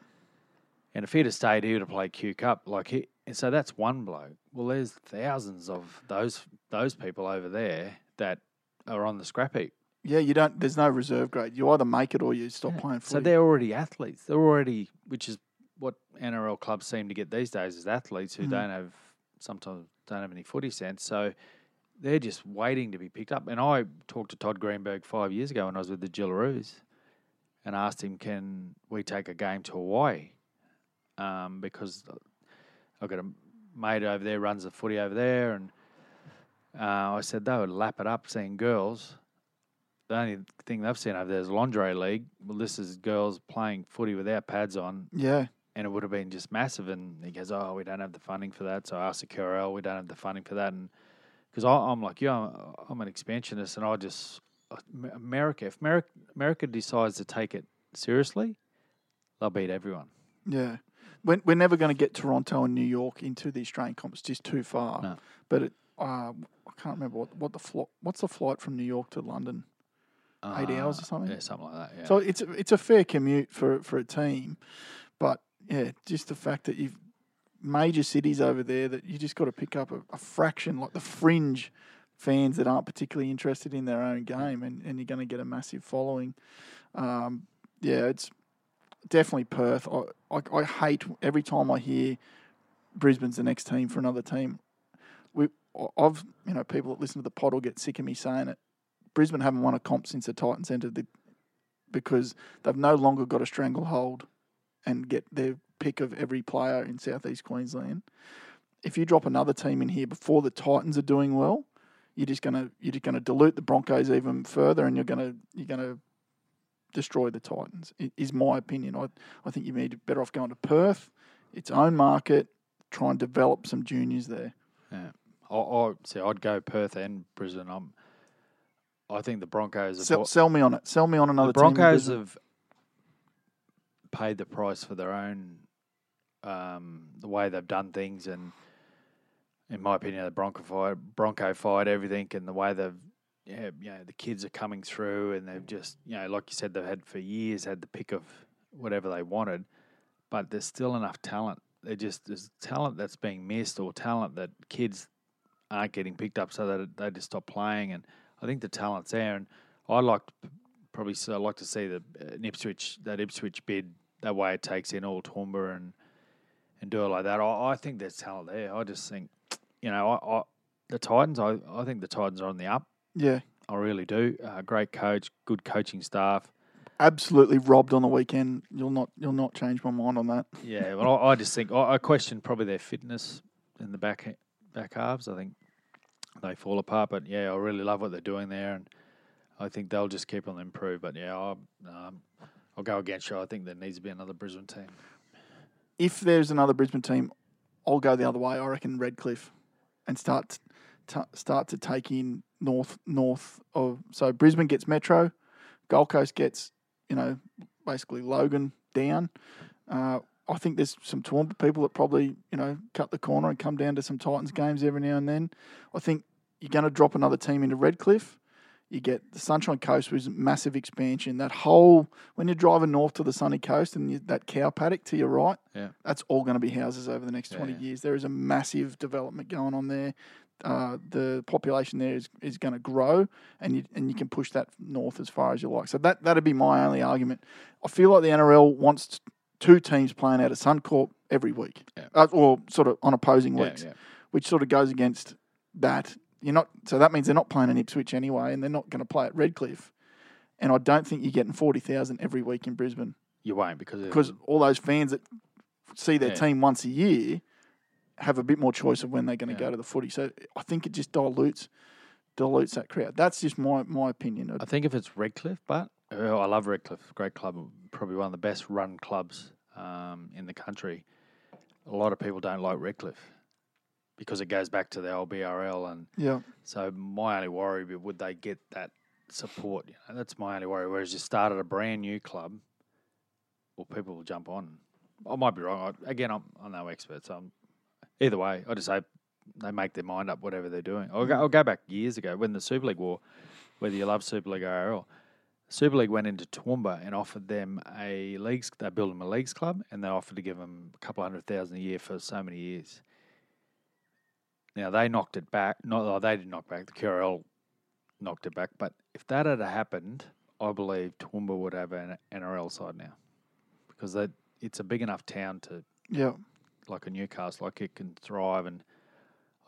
S2: And if he'd have stayed, here to play Q Cup. Like he, and so that's one bloke. Well, there's thousands of those those people over there that are on the scrap heap.
S1: Yeah, you don't. There's no reserve grade. You either make it or you stop playing Footy.
S2: So they're already athletes. They're already, which is what NRL clubs seem to get these days, is athletes who
S1: Mhm.
S2: don't have sometimes don't have any footy sense. So they're just waiting to be picked up. And I talked to Todd Greenberg five years ago when I was with the Jillaroos, and asked him, "Can we take a game to Hawaii?" Um, because I've got a mate over there runs the footy over there, and uh, I said they would lap it up seeing girls. The only thing they've seen over there is lingerie league. Well, this is girls playing footy without pads on,
S1: yeah,
S2: and it would have been just massive. And he goes, "Oh, we don't have the funding for that." So I asked the QRL, "We don't have the funding for that." And because I'm like, yeah, I'm, I'm an expansionist, and I just America. If America, America decides to take it seriously, they'll beat everyone.
S1: yeah. We're, we're never going to get Toronto and New York into the Australian comp. It's just too far.
S2: No.
S1: But it, uh, I can't remember what, what the flight. What's the flight from New York to London? Eight hours or something?
S2: Yeah, something like that. Yeah.
S1: So it's a, it's a fair commute for for a team, but yeah, just the fact that you've major cities over there that you just got to pick up a, a fraction, like the fringe fans that aren't particularly interested in their own game, and, and you're going to get a massive following. Um, yeah, it's definitely Perth. I, I I hate every time I hear Brisbane's the next team for another team. We I've you know people that listen to the pod will get sick of me saying it. Brisbane haven't won a comp since the Titans entered the because they've no longer got a stranglehold and get their pick of every player in southeast Queensland. If you drop another team in here before the Titans are doing well, you're just gonna you're just gonna dilute the Broncos even further, and you're gonna you're gonna destroy the Titans. Is my opinion. I I think you need better off going to Perth, its own market, try and develop some juniors there.
S2: yeah. I, I see. I'd go Perth and Brisbane. I'm. I think the Broncos. Have
S1: Sell, sell me on it. Sell me on another
S2: the Broncos have paid the price for their own um, the way they've done things, and in my opinion, the Bronco fight, Bronco fight everything, and the way they've yeah, you know, the kids are coming through, and they've just you know, like you said, they've had for years had the pick of whatever they wanted, but there's still enough talent. They just there's talent that's being missed, or talent that kids aren't getting picked up, so that they just stop playing. And I think the talent's there, and I like probably so like to see the uh, Ipswich that Ipswich bid that way it takes in all Toowoomba and and do it like that. I, I think there's talent there. I just think you know I, I the Titans. I, I think the Titans are on the up.
S1: Yeah,
S2: I really do. Uh, great coach, good coaching staff.
S1: absolutely robbed on the weekend. You'll not you'll not change my mind on that.
S2: Yeah, well, I, I just think I, I question probably their fitness in the back back halves. I think they fall apart, but yeah, I really love what they're doing there, and I think they'll just keep on improve. But yeah, I'll, um, I'll go against you. I think there needs to be another Brisbane team.
S1: If there's another Brisbane team, I'll go the other way. I reckon Redcliffe, and start to, start to take in north north of so Brisbane gets Metro, Gold Coast gets you know basically Logan down. Uh, I think there's some Toowoomba people that probably you know cut the corner and come down to some Titans games every now and then. I think you're going to drop another team into Redcliffe. You get the Sunshine Coast, which is massive expansion. That whole when you're driving north to the sunny coast and you, that cow paddock to your right,
S2: Yeah.
S1: that's all going to be houses over the next
S2: Yeah,
S1: 20
S2: yeah.
S1: years. There is a massive development going on there. Uh, the population there is, is going to grow, and you and you can push that north as far as you like. So that that'd be my only argument. I feel like the NRL wants two teams playing out of Suncorp every week,
S2: Yeah.
S1: uh, or sort of on opposing
S2: Yeah,
S1: weeks,
S2: yeah.
S1: which sort of goes against that. You're not so that means they're not playing in Ipswich anyway, and they're not going to play at Redcliffe. And I don't think you're getting forty thousand every week in Brisbane
S2: You won't because
S1: because all those fans that see their
S2: Yeah.
S1: team once a year have a bit more choice of when they're going to
S2: Yeah.
S1: go to the footy. So I think it just dilutes dilutes that crowd. That's just my my opinion.
S2: I think if it's Redcliffe, but oh, I love Redcliffe, great club, probably one of the best run clubs um, in the country. A lot of people don't like Redcliffe because it goes back to the old BRL, and
S1: Yeah,
S2: so my only worry would would they get that support? You know, that's my only worry. Whereas you started a brand new club, well, people will jump on. I might be wrong. I, again, I'm, I'm no expert, so I'm, either way, I just hope they make their mind up whatever they're doing. I'll go, I'll go back years ago when the Super League war, whether you love Super League or ARL, Super League went into Toowoomba and offered them a leagues. They built them a leagues club, and they offered to give them a couple hundred thousand a year for so many years. Now they knocked it back. Not oh, they didn't knock back. The QRL knocked it back. But if that had happened, I believe Toowoomba would have an NRL side now, because that it's a big enough town to
S1: yeah.
S2: like a Newcastle, like it can thrive. And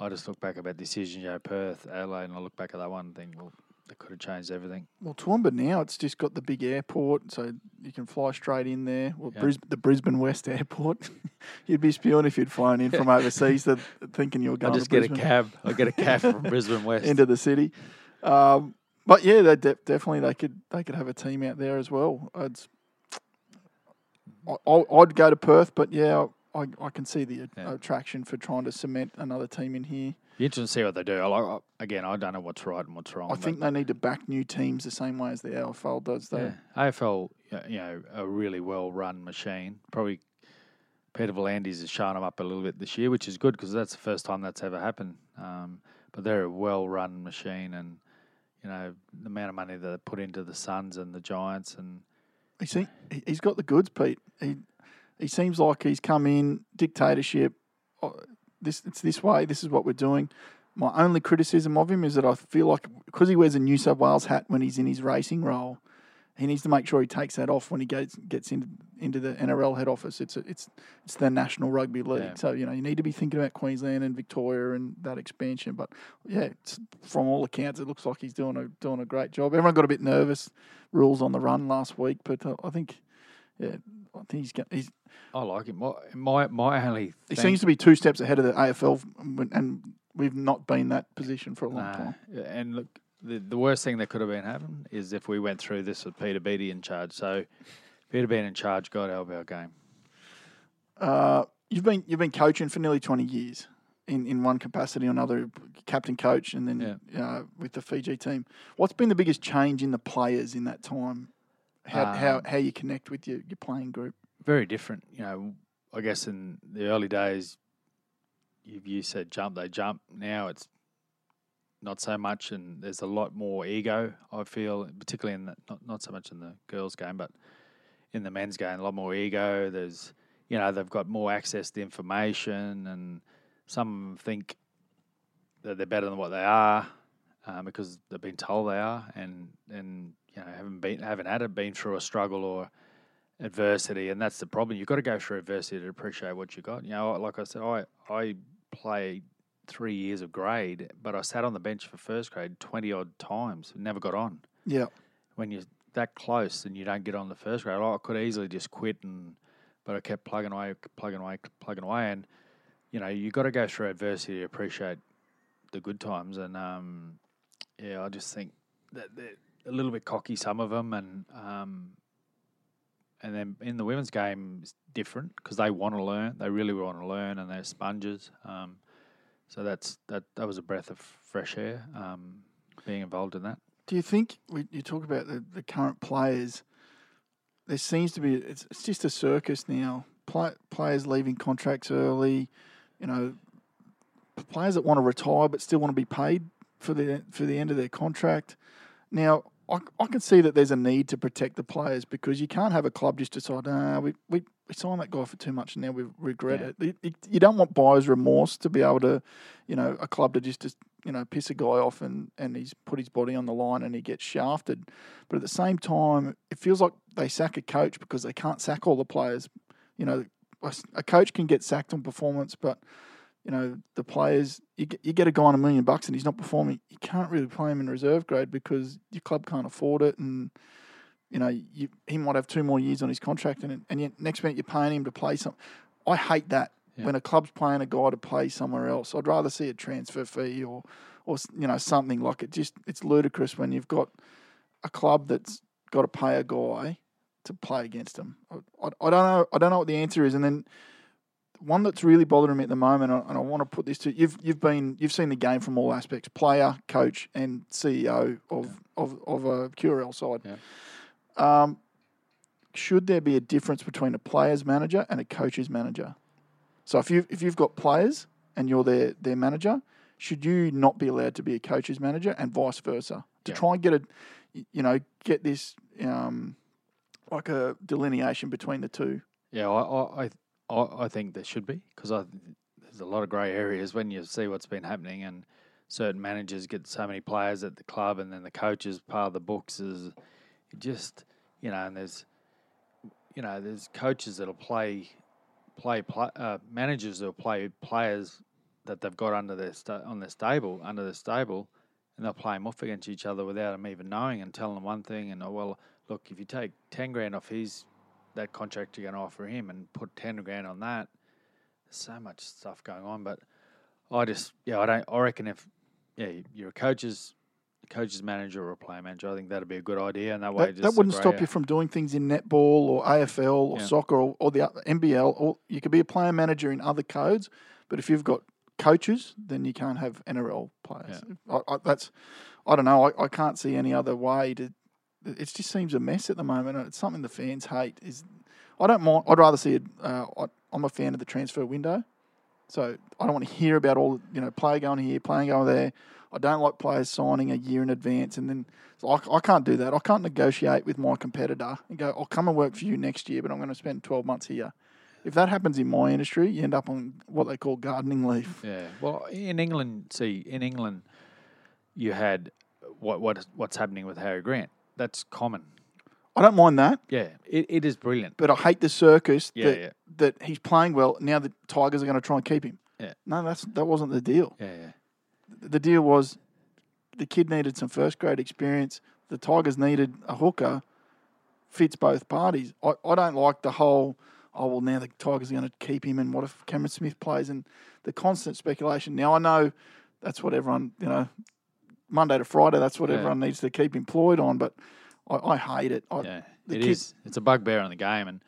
S2: I just look back about decisions, you know, Perth, Adelaide, and I look back at that one thing. well, they could have changed everything.
S1: Well, Toowoomba now it's just got the big airport, so you can fly straight in there. Well,
S2: Yeah.
S1: Bris- the Brisbane West Airport. [LAUGHS] you'd be spewing if you'd flown in from [LAUGHS] overseas, that, thinking you were
S2: I
S1: going
S2: just
S1: to
S2: get a cab. I get a cab from [LAUGHS] Brisbane West.
S1: into the city. Um, but yeah, they de- definitely they could they could have a team out there as well. I'd, I, I- I'd go to Perth, but yeah, I, I can see the
S2: Yeah.
S1: attraction for trying to cement another team in here.
S2: Be interesting to see what they do. I I- again. I don't know what's right and what's wrong.
S1: I think they need to back new teams the same way as the AFL does. Though.
S2: Yeah. AFL, you know, a really well run machine. Probably Peter V'landys has shown them up a little bit this year, which is good because that's the first time that's ever happened. Um, but they're a well run machine, and you know the amount of money that they put into the Suns and the Giants, and
S1: He see, he- he's got the goods, Pete. He he seems like he's come in dictatorship. This it's this way. This is what we're doing. My only criticism of him is that I feel like because he wears a New South Wales hat when he's in his racing role, he needs to make sure he takes that off when he gets gets into into the NRL head office. It's a, it's it's the National Rugby League,
S2: Yeah.
S1: so you know you need to be thinking about Queensland and Victoria and that expansion. But yeah, it's, from all accounts, it looks like he's doing a doing a great job. Everyone got a bit nervous. Rules on the run last week, but uh, I think yeah, I think he's got, he's
S2: I like him. My my, my only
S1: he
S2: thing-
S1: seems to be two steps ahead of the AFL, and we've not been that position for a long
S2: Nah.
S1: time.
S2: And look, the, the worst thing that could have been happening is if we went through this with Peter Beattie in charge. So Peter being in charge, God help our game.
S1: Uh, you've been you've been coaching for nearly twenty years in, in one capacity or another, captain coach, and then uh, with the Fiji team. What's been the biggest change in the players in that time? How how,
S2: Um,
S1: how you connect with your, your playing group?
S2: very different. You know, I guess in the early days, you, you said jump, they jump. Now it's not so much, and there's a lot more ego. I feel, particularly in the, not not so much in the girls' game, but in the men's game, a lot more ego. There's, you know, they've got more access to information, and some think that they're better than what they are. um, because they've been told they are, and and you know haven't been haven't had it, been through a struggle or adversity, and that's the problem. You've got to go through adversity to appreciate what you got. You know, like I said, I I played three years of grade, but I sat on the bench for first grade twenty odd times, never got on.
S1: Yeah.
S2: When you're that close and you don't get on the first grade, I could easily just quit and, but I kept plugging away, plugging away, plugging away, and you know you got to go through adversity to appreciate the good times, and um, yeah, I just think that they're a little bit cocky, some of them, and um, and then in the women's game it's different because they want to learn, they really want to learn, and they're sponges. Um, so that's that. That was a breath of fresh air. Um, being involved in that.
S1: Do you think we, you talk about the, the current players? There seems to be it's, it's just a circus now. Play, players leaving contracts early, you know, players that want to retire but still want to be paid for the for the end of their contract. Now, I, I can see that there's a need to protect the players because you can't have a club just decide, ah, we, we, we signed that guy for too much and now we regret
S2: Yeah.
S1: it. You- You, you don't want buyer's remorse to be able to, you know, a club to just, just you know, piss a guy off and, and he's put his body on the line and he gets shafted. But at the same time, it feels like they sack a coach because they can't sack all the players. You know, a coach can get sacked on performance, but you know the players. You get, you get a guy on a million bucks and he's not performing. You can't really play him in reserve grade because your club can't afford it, and you know you, he might have two more years on his contract, and and yet next minute you're paying him to play some. I hate that
S2: Yeah.
S1: when a club's paying a guy to play somewhere else. I'd rather see a transfer fee or or you know something like it. Just it's ludicrous when you've got a club that's got to pay a guy to play against them. I, I, I don't know. I don't know what the answer is. And then one that's really bothering me at the moment, and I, want to put this to you've you've been you've seen the game from all aspects: player, coach, and CEO of of of a QRL side. Um, should there be a difference between a player's manager and a coach's manager? So if you if you've got players and you're their their manager, should you not be allowed to be a coach's manager and vice versa to
S2: Yeah.
S1: try and get a you know get this um, like a delineation between the two?
S2: Yeah, I I I, I think there should be because there's a lot of grey areas when you see what's been happening and certain managers get so many players at the club and then the coaches part of the books is just you know and there's you know there's coaches that'll play play, play uh, managers that'll play players that they've got under their sta- on their stable under their stable and they'll play them off against each other without them even knowing and telling them one thing and oh well look if you take 10 grand off his that contract you're going to offer him and put 10 grand on that. There's so much stuff going on, but I just, yeah, I don't, I reckon if, yeah, you're a coach's, coach's manager or a player manager, I think that'd be a good idea. And that way,
S1: That,
S2: just
S1: that wouldn't stop you from doing things in netball or AFL or
S2: Yeah.
S1: soccer or, or the NBL. Or you could be a player manager in other codes, but if you've got coaches, then you can't have NRL players. I, I, that's, I don't know. I, I can't see any other way to. It just seems a mess at the moment. It's something the fans hate. Is I don't mind. I'd rather see it. Uh, I'm a fan of the transfer window, so I don't want to hear about all you know player going here, player going there. I don't like players signing a year in advance, and then so I, I can't do that. I can't negotiate with my competitor and go, "I'll come and work for you next year, but I'm going to spend 12 months here." If that happens in my industry, you end up on what they call gardening leave.
S2: Yeah. Well, in England, see, in England, you had what what what's happening with Harry Grant. That's common.
S1: I don't mind that,
S2: Yeah, it, it is brilliant.
S1: but I hate the circus
S2: Yeah,
S1: that
S2: yeah.
S1: that he's playing well. Now the Tigers are going to try and keep him.
S2: Yeah.
S1: No, that's that wasn't the deal.
S2: Yeah, yeah.
S1: the deal was the kid needed some first grade experience. The Tigers needed a hooker. Fits both parties. I, I don't like the whole, oh, well, now the Tigers are going to keep him, and what if Cameron Smith plays? And the constant speculation. Now, I know that's what everyone, you know, Monday to Friday, that's what
S2: Yeah.
S1: everyone needs to keep employed on, but I, I hate it. I,
S2: yeah, it
S1: kid,
S2: is. It's a bugbear in the game, and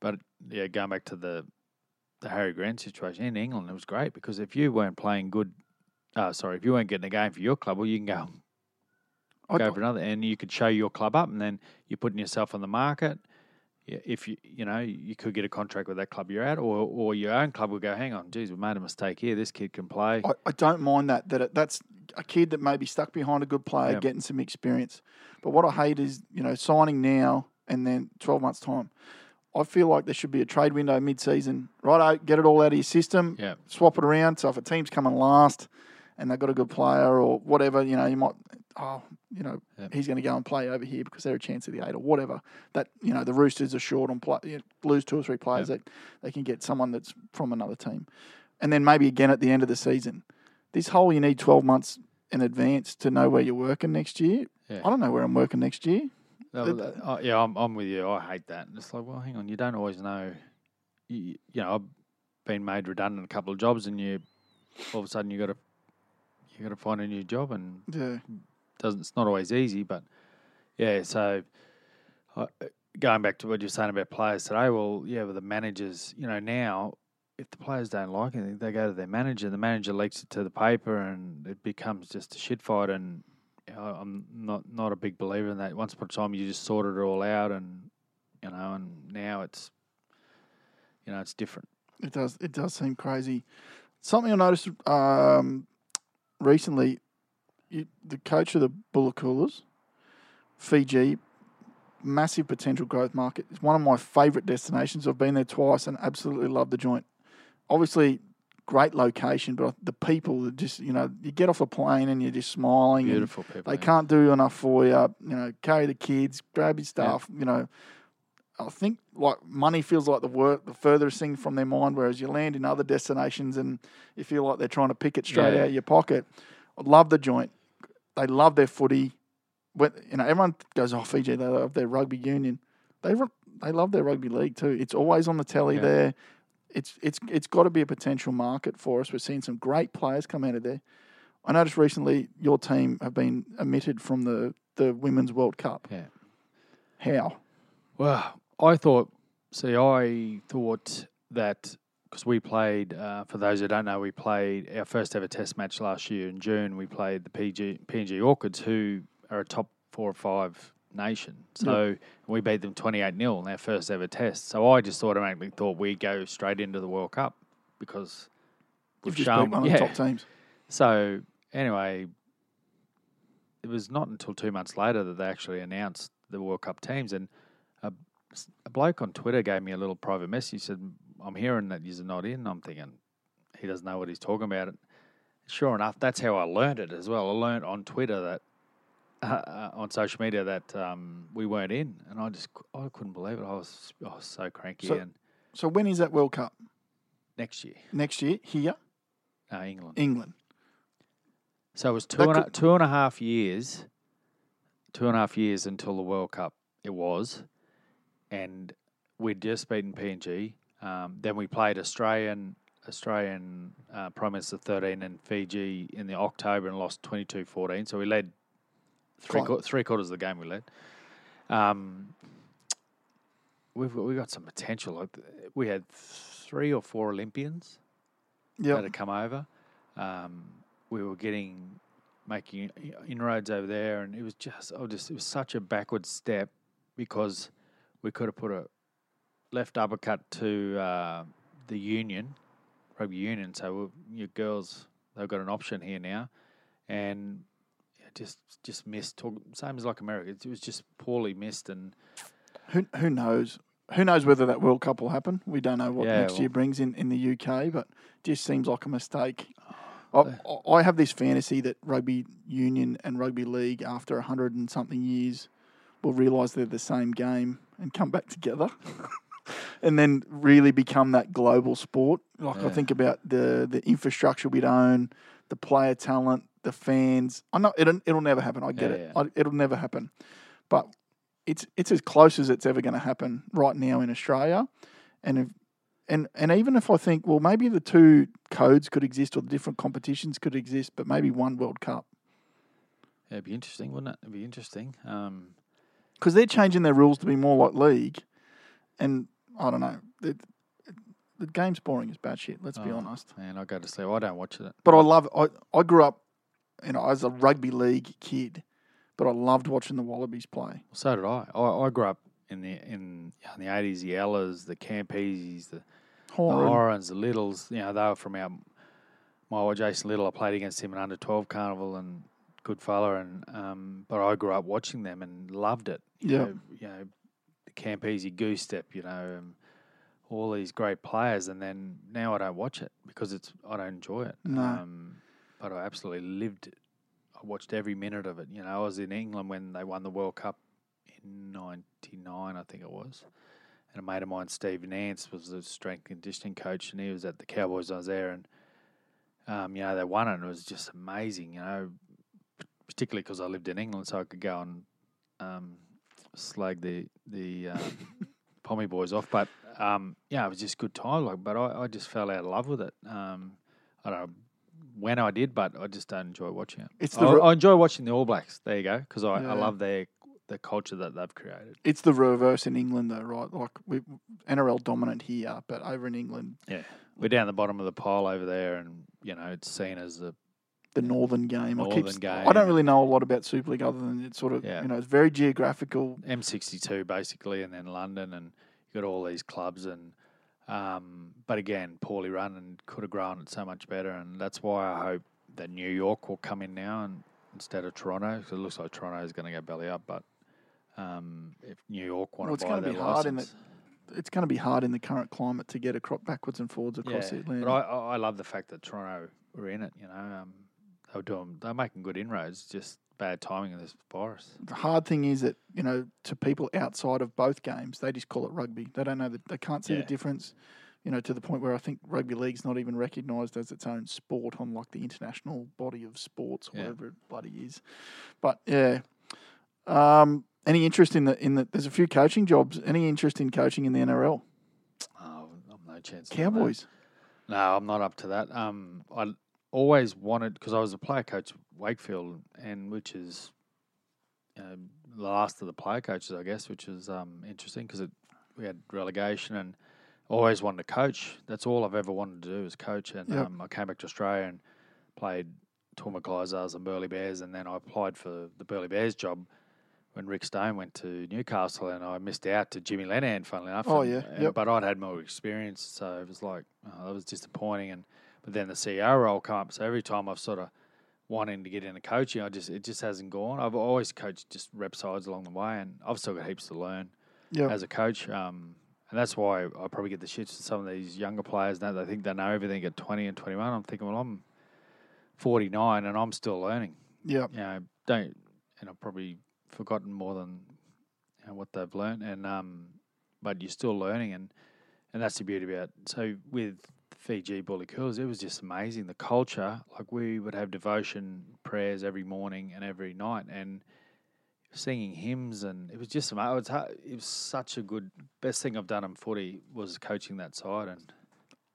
S2: but yeah, going back to the the Harry Grant situation in England, it was great because if you weren't playing good, uh, sorry, if you weren't getting a game for your club, well, you can go
S1: I,
S2: go for another, and you could show your club up, and then you're putting yourself on the market. Yeah, If you you know you could get a contract with that club you're at, or or your own club would go, hang on, geez, we made a mistake here. This kid can play.
S1: I, I don't mind that. That it, that's a kid that may be stuck behind a good player,
S2: Yeah.
S1: getting some experience. But what I hate is you know signing now and then twelve months time. I feel like there should be a trade window mid-season. Right, get it all out of your system.
S2: Yeah.
S1: Swap it around. So if a team's coming last, and they've got a good player or whatever, you know, you might, oh, you know,
S2: Yep.
S1: he's going to go and play over here because they're a chance of the eight or whatever. That you know, the Roosters are short on play, you know, lose two or three players, that they can get someone that's from another team, and then maybe again at the end of the season. This whole you need twelve months in advance to know where you're working next year.
S2: Yeah.
S1: I don't know where I'm working next year.
S2: No,
S1: It-
S2: that- oh, yeah, I'm, I'm with you. I hate that. And It's like, well, hang on, you don't always know. You, you know, I've been made redundant a couple of jobs, and you all of a sudden you got to you got to find a new job, and
S1: Yeah,
S2: doesn't it's not always easy, but yeah. So uh, going back to what you're saying about players today, well, yeah, with the managers, you know, now if the players don't like anything, they go to their manager. The manager leaks it to the paper, and it becomes just a shit fight. And you know, I'm not not a big believer in that. Once upon a time, you just sorted it all out, and you know, and now it's you know it's different.
S1: it does. It does seem crazy. Something I noticed um, recently, the coach of the Coolers, Fiji, massive potential growth market. It's one of my favourite destinations. I've been there twice and absolutely love the joint. Obviously, great location, but the people just you know you get off a plane and you're just smiling.
S2: Beautiful people.
S1: They
S2: yeah.
S1: can't do enough for you. You know, carry the kids, grab your stuff. You know, I think like money feels like the work, the furthest thing from their mind. Whereas you land in other destinations and you feel like they're trying to pick it straight
S2: Yeah.
S1: out of your pocket. I love the joint. They love their footy. When, you know, everyone goes, "Oh, Fiji, they love their rugby union." They re- they love their rugby league too. It's always on the telly
S2: Yeah.
S1: there. It's it's it's got to be a potential market for us. We're seeing some great players come out of there. I noticed recently your team have been omitted from the, the Women's World Cup.
S2: Yeah.
S1: How?
S2: Well, I thought. See, I thought that because we played. Uh, for those who don't know, we played our first ever Test match last year in June. We played the PG PNG Orchids, who are a top four or five nation. So we beat them twenty eight 0 in our first ever Test. So I just automatically thought we'd go straight into the World Cup because
S1: You've
S2: we've
S1: just beat
S2: shown.
S1: one of the top teams.
S2: So anyway, it was not until two months later that they actually announced the World Cup teams, and a, a bloke on Twitter gave me a little private message. He said, "I'm hearing that you're not in." I'm thinking he doesn't know what he's talking about. Sure enough, that's how I learned it as well. I learned on Twitter that. [LAUGHS] Uh, uh, on social media that um, we weren't in, and I just I couldn't believe it. I was I was so cranky.
S1: So-
S2: and
S1: So when is that World Cup?
S2: next year,
S1: Next year here,
S2: no England.
S1: England.
S2: So it was two and, a,
S1: could-
S2: two and a half years, two and a half years until the World Cup. It was, and we'd just beaten PNG. Um, then we played Australian Australian uh, Prime Minister 13 and Fiji in the October and lost 22-14. So we led three qu- three quarters of the game. We led. Um, we've got, we got some potential. Like we had three or four Olympians that had come over. Um, we were getting making inroads over there, and it was just oh, just it was such a backward step because we could have put a left uppercut to uh, the union, rugby union. So your girls they've got an option here now, and just just missed. Talk, same as like America, it was just poorly missed, and
S1: Who who knows? Who knows whether that World Cup will happen? We don't know what
S2: Yeah,
S1: next
S2: well-
S1: year brings in, in the UK, but just seems like a mistake.
S2: Oh,
S1: I, I have this fantasy that rugby union and rugby league, after a hundred and something years, will realise they're the same game and come back together, [LAUGHS] and then really become that global sport. Like I think about the the infrastructure we'd own, the player talent, the fans. I know it'll, it'll never happen. I get
S2: Yeah,
S1: it.
S2: yeah.
S1: I, it'll never happen, but it's it's as close as it's ever going to happen right now in Australia, and if, and and even if I think well maybe the two codes could exist or the different competitions could exist, but maybe one World Cup
S2: yeah, it'd be interesting, wouldn't it? It'd be interesting. Um,
S1: because they're changing their rules to be more like league, and I don't know the, the game's boring as bad shit. Let's be
S2: Oh.
S1: honest.
S2: and I go to sleep. I don't watch it.
S1: But I love I I grew up, you know, as a rugby league kid, but I loved watching the Wallabies play.
S2: So did I. I, I grew up in the in, in the eighties. The Ellas, the Campeses, the, the the Littles. You know, they were from our my old Jason Little. I played against him in under twelve carnival and good fella. And um, but I grew up watching them and loved it. You
S1: Yeah.
S2: know, you know, Campese Goose Step. You know, um, all these great players. And then now I don't watch it because it's I don't enjoy it.
S1: No.
S2: Um, but I absolutely lived. it. I watched every minute of it. You know, I was in England when they won the World Cup in '99, I think it was. And a mate of mine, Steve Nance, was the strength and conditioning coach, and he was at the Cowboys. I was there, and um, you know they won it. and It was just amazing. You know, particularly because I lived in England, so I could go and um, slag the the um, Pommy boys off. But um, yeah, it was just good time. Like, but I, I just fell out of love with it. Um, I don't know when I did, but I just don't enjoy watching it.
S1: It's
S2: I,
S1: the re-
S2: I enjoy watching the All Blacks. There you go, because I,
S1: Yeah.
S2: I love their the culture that they've created.
S1: It's the reverse in England, though, right? Like we NRL dominant here, but over in England,
S2: Yeah, we're down the bottom of the pile over there, and you know it's seen as the
S1: the northern game. I keep.
S2: Game.
S1: I don't really know a lot about Super League other than it's sort of
S2: Yeah.
S1: you know it's very geographical.
S2: M62 basically, and then London, and you got all these clubs, and um, but again, poorly run and could have grown it so much better, and that's why I hope that New York will come in now and instead of Toronto, 'cause it looks like Toronto is going to go belly up, but um, if New York want
S1: Well,
S2: to buy
S1: gonna
S2: their
S1: be hard in
S2: license,
S1: It's going to be hard in the current climate to get a crop backwards and forwards across the
S2: yeah,
S1: Atlantic.
S2: but I, I I love the fact that Toronto were in it. You know, um, they were doing, they were making good inroads, just bad timing of this virus.
S1: the hard thing is that you know to people outside of both games, they just call it rugby. They don't know that they can't see the difference. You know, to the point where I think rugby league's not even recognised as its own sport on like the international body of sports,
S2: Yeah.
S1: whatever it bloody is. But yeah, um, any interest in the in the? There's a few coaching jobs. Any interest in coaching in the NRL?
S2: Oh, I'm no chance. of doing that.
S1: Cowboys.
S2: No, I'm not up to that. Um, I always wanted because I was a player coach at Wakefield, and which is you know, the last of the player coaches, I guess, which is um, interesting because we had relegation and always wanted to coach. That's all I've ever wanted to do is coach. And
S1: Yep.
S2: um, I came back to Australia and played Toowoomba Clydesdales and Burleigh Bears, and then I applied for the Burleigh Bears job. When Rick Stone went to Newcastle, and I missed out to Jimmy Lenihan, funnily enough.
S1: Oh, yeah,
S2: and-
S1: yep.
S2: But I'd had more experience, so it was like oh, that was disappointing. And but then the CEO role come up, so every time I've sort of wanting to get into coaching, I just it just hasn't gone. I've always coached just rep sides along the way, and I've still got heaps to learn
S1: Yeah.
S2: as a coach. Um, and that's why I probably get the shits to some of these younger players now. They think they know everything at twenty and twenty one. I'm thinking, well, I'm forty nine and I'm still learning.
S1: Yeah.
S2: You know, don't and I've probably forgotten more than you know, what they've learned. And um, but you're still learning, and and that's the beauty about. it. So with Fiji Bulikula it was just amazing. The culture, like we would have devotion prayers every morning and every night, and singing hymns, and it was just amazing. It was, it was such a good best thing I've done in footy was coaching that side, and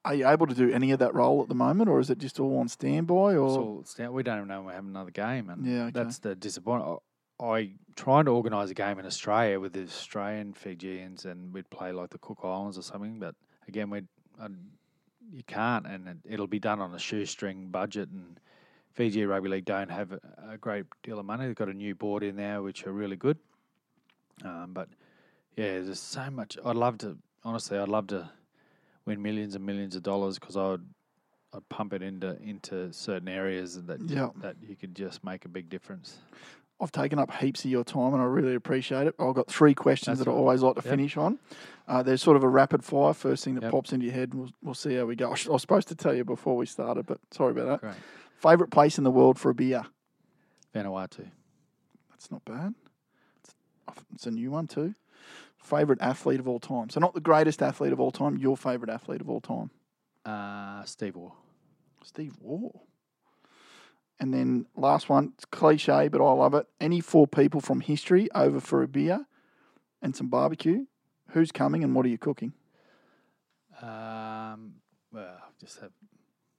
S1: Are you able to do any of that role at the moment, or is it just all on standby? Or
S2: it's now- we don't even know when we have another game, and
S1: Yeah, okay.
S2: that's the disappointment. I, I tried to organise a game in Australia with the Australian Fijians, and we'd play like the Cook Islands or something. But again, we would you can't, and it, it'll be done on a shoestring budget. And Fiji Rugby League don't have a, a great deal of money. They've got a new board in there, which are really good. Um, but yeah, there's so much. I'd love to. Honestly, I'd love to win millions and millions of dollars because I'd I'd pump it into into certain areas that
S1: Yeah.
S2: that you could just make a big difference.
S1: I've taken up heaps of your time and I really appreciate it. I've got three questions
S2: That's
S1: that I always like to
S2: Yep.
S1: finish on. Uh, there's sort of a rapid fire. First thing that
S2: Yep.
S1: pops into your head, we'll, we'll see how we go. I, was supposed to tell you before we started, but sorry about that.
S2: Great.
S1: Favorite place in the world for a beer?
S2: Vanuatu.
S1: That's not bad. It's, it's a new one too. Favorite athlete of all time? So not the greatest athlete of all time. Your favorite athlete of all time?
S2: Uh, Steve Waugh.
S1: Steve Waugh. And then last one, it's cliche, but I love it. Any four people from history over for a beer and some barbecue. Who's coming and what are you cooking?
S2: Um, well, just have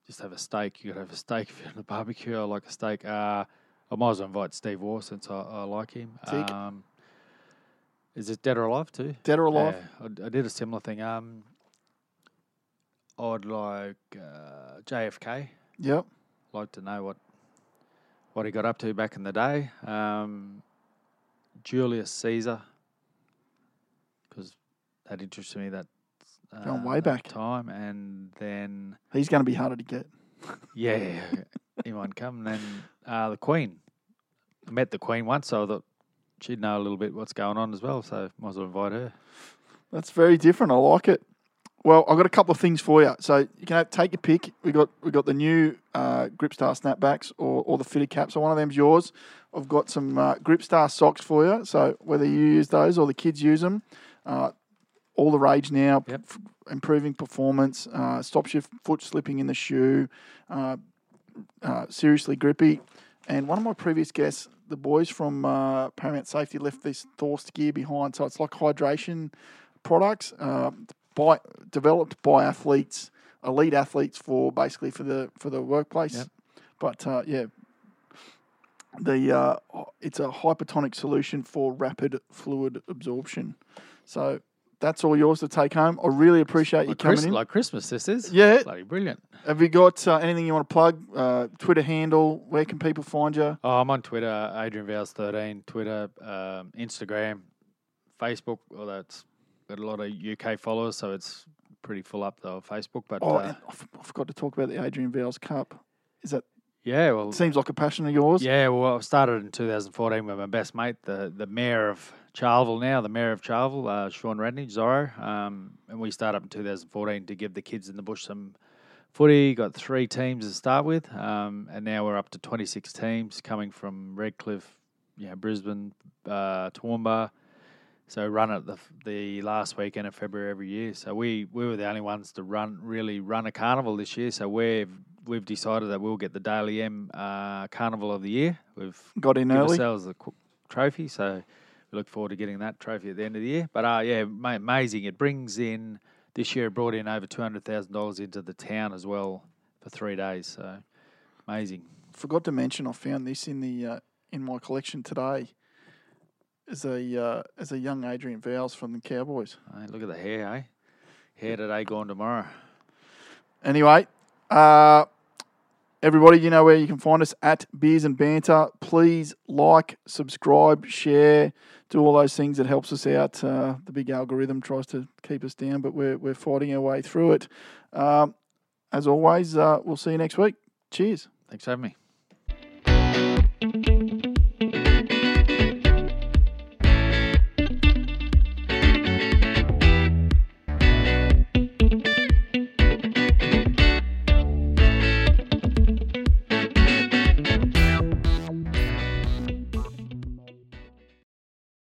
S2: just have a steak. You got to have a steak if you're on a barbecue. I like a steak. Uh, I might as well invite Steve Waugh since I, I like him. Um, is it dead or alive too?
S1: Dead or alive?
S2: Yeah, I, I did a similar thing. Um, I'd like uh, JFK.
S1: Yep.
S2: Like to know what what he got up to back in the day. Um, Julius Caesar, because that interested me. That uh,
S1: Going way back.
S2: time, and then
S1: He's going to be harder to get. [LAUGHS]
S2: yeah, he might come. And then uh, the Queen. I met the Queen once, so I thought she'd know a little bit what's going on as well. So might as well invite her.
S1: That's very different. I like it. Well, I've got a couple of things for you. So you can have, take your pick. We got we got the new uh, Gripstar snapbacks or, or the fitted cap. So one of them's yours. I've got some uh, Gripstar socks for you. So whether you use those or the kids use them, uh, all the rage now.
S2: Yep.
S1: f- improving performance, uh, stops your foot slipping in the shoe. Uh, uh, seriously grippy. And one of my previous guests, the boys from uh, Paramount Safety, left this Thorst gear behind. So it's like hydration products uh, by developed by athletes, elite athletes for basically for the for the workplace.
S2: Yep.
S1: But uh, yeah, the uh, it's a hypertonic solution for rapid fluid absorption. So that's all yours to take home. I really appreciate you coming
S2: Chris-
S1: in.
S2: like Christmas, this is.
S1: Yeah.
S2: Bloody brilliant.
S1: Have you got uh, anything you want to plug? Uh, Twitter handle? Where can people find you?
S2: Oh, I'm on Twitter, Adrian Vowles 13, Twitter, um, Instagram, Facebook. Although it's got a lot of UK followers, so it's pretty full up though. Facebook, but
S1: Oh,
S2: uh,
S1: I forgot to talk about the Adrian Vowles Cup. Is that
S2: yeah, well,
S1: seems like a passion of yours?
S2: yeah, well, I started in 2014 with my best mate, the the mayor of Charleville now, the mayor of Charleville, uh, Shaun Radnedge, Zorro, um, and we started up in 2014 to give the kids in the bush some footy. Got three teams to start with, um, and now we're up to 26 teams coming from Redcliffe, you know, Brisbane, uh, Toowoomba. So run it the the last weekend of February every year. So we, we were the only ones to run really run a carnival this year. So we've we've decided that we'll get the Dally M uh, Carnival of the Year. We've
S1: Got in early.
S2: ourselves the trophy. So we look forward to getting that trophy at the end of the year. But uh, yeah, ma- amazing. It brings in this year. It brought in over two hundred thousand dollars into the town as well for three days. So amazing.
S1: Forgot to mention I found this in the uh, in my collection today. As a uh, as a young Adrian Vowles from the Cowboys.
S2: Hey, look at the hair, eh? Hair today, gone tomorrow.
S1: Anyway, uh, everybody, you know where you can find us at Beers and Banter. Please like, subscribe, share, do all those things. It helps us out. Uh, the big algorithm tries to keep us down, but we're we're fighting our way through it. Um, as always, uh, we'll see you next week. Cheers.
S2: Thanks for having me.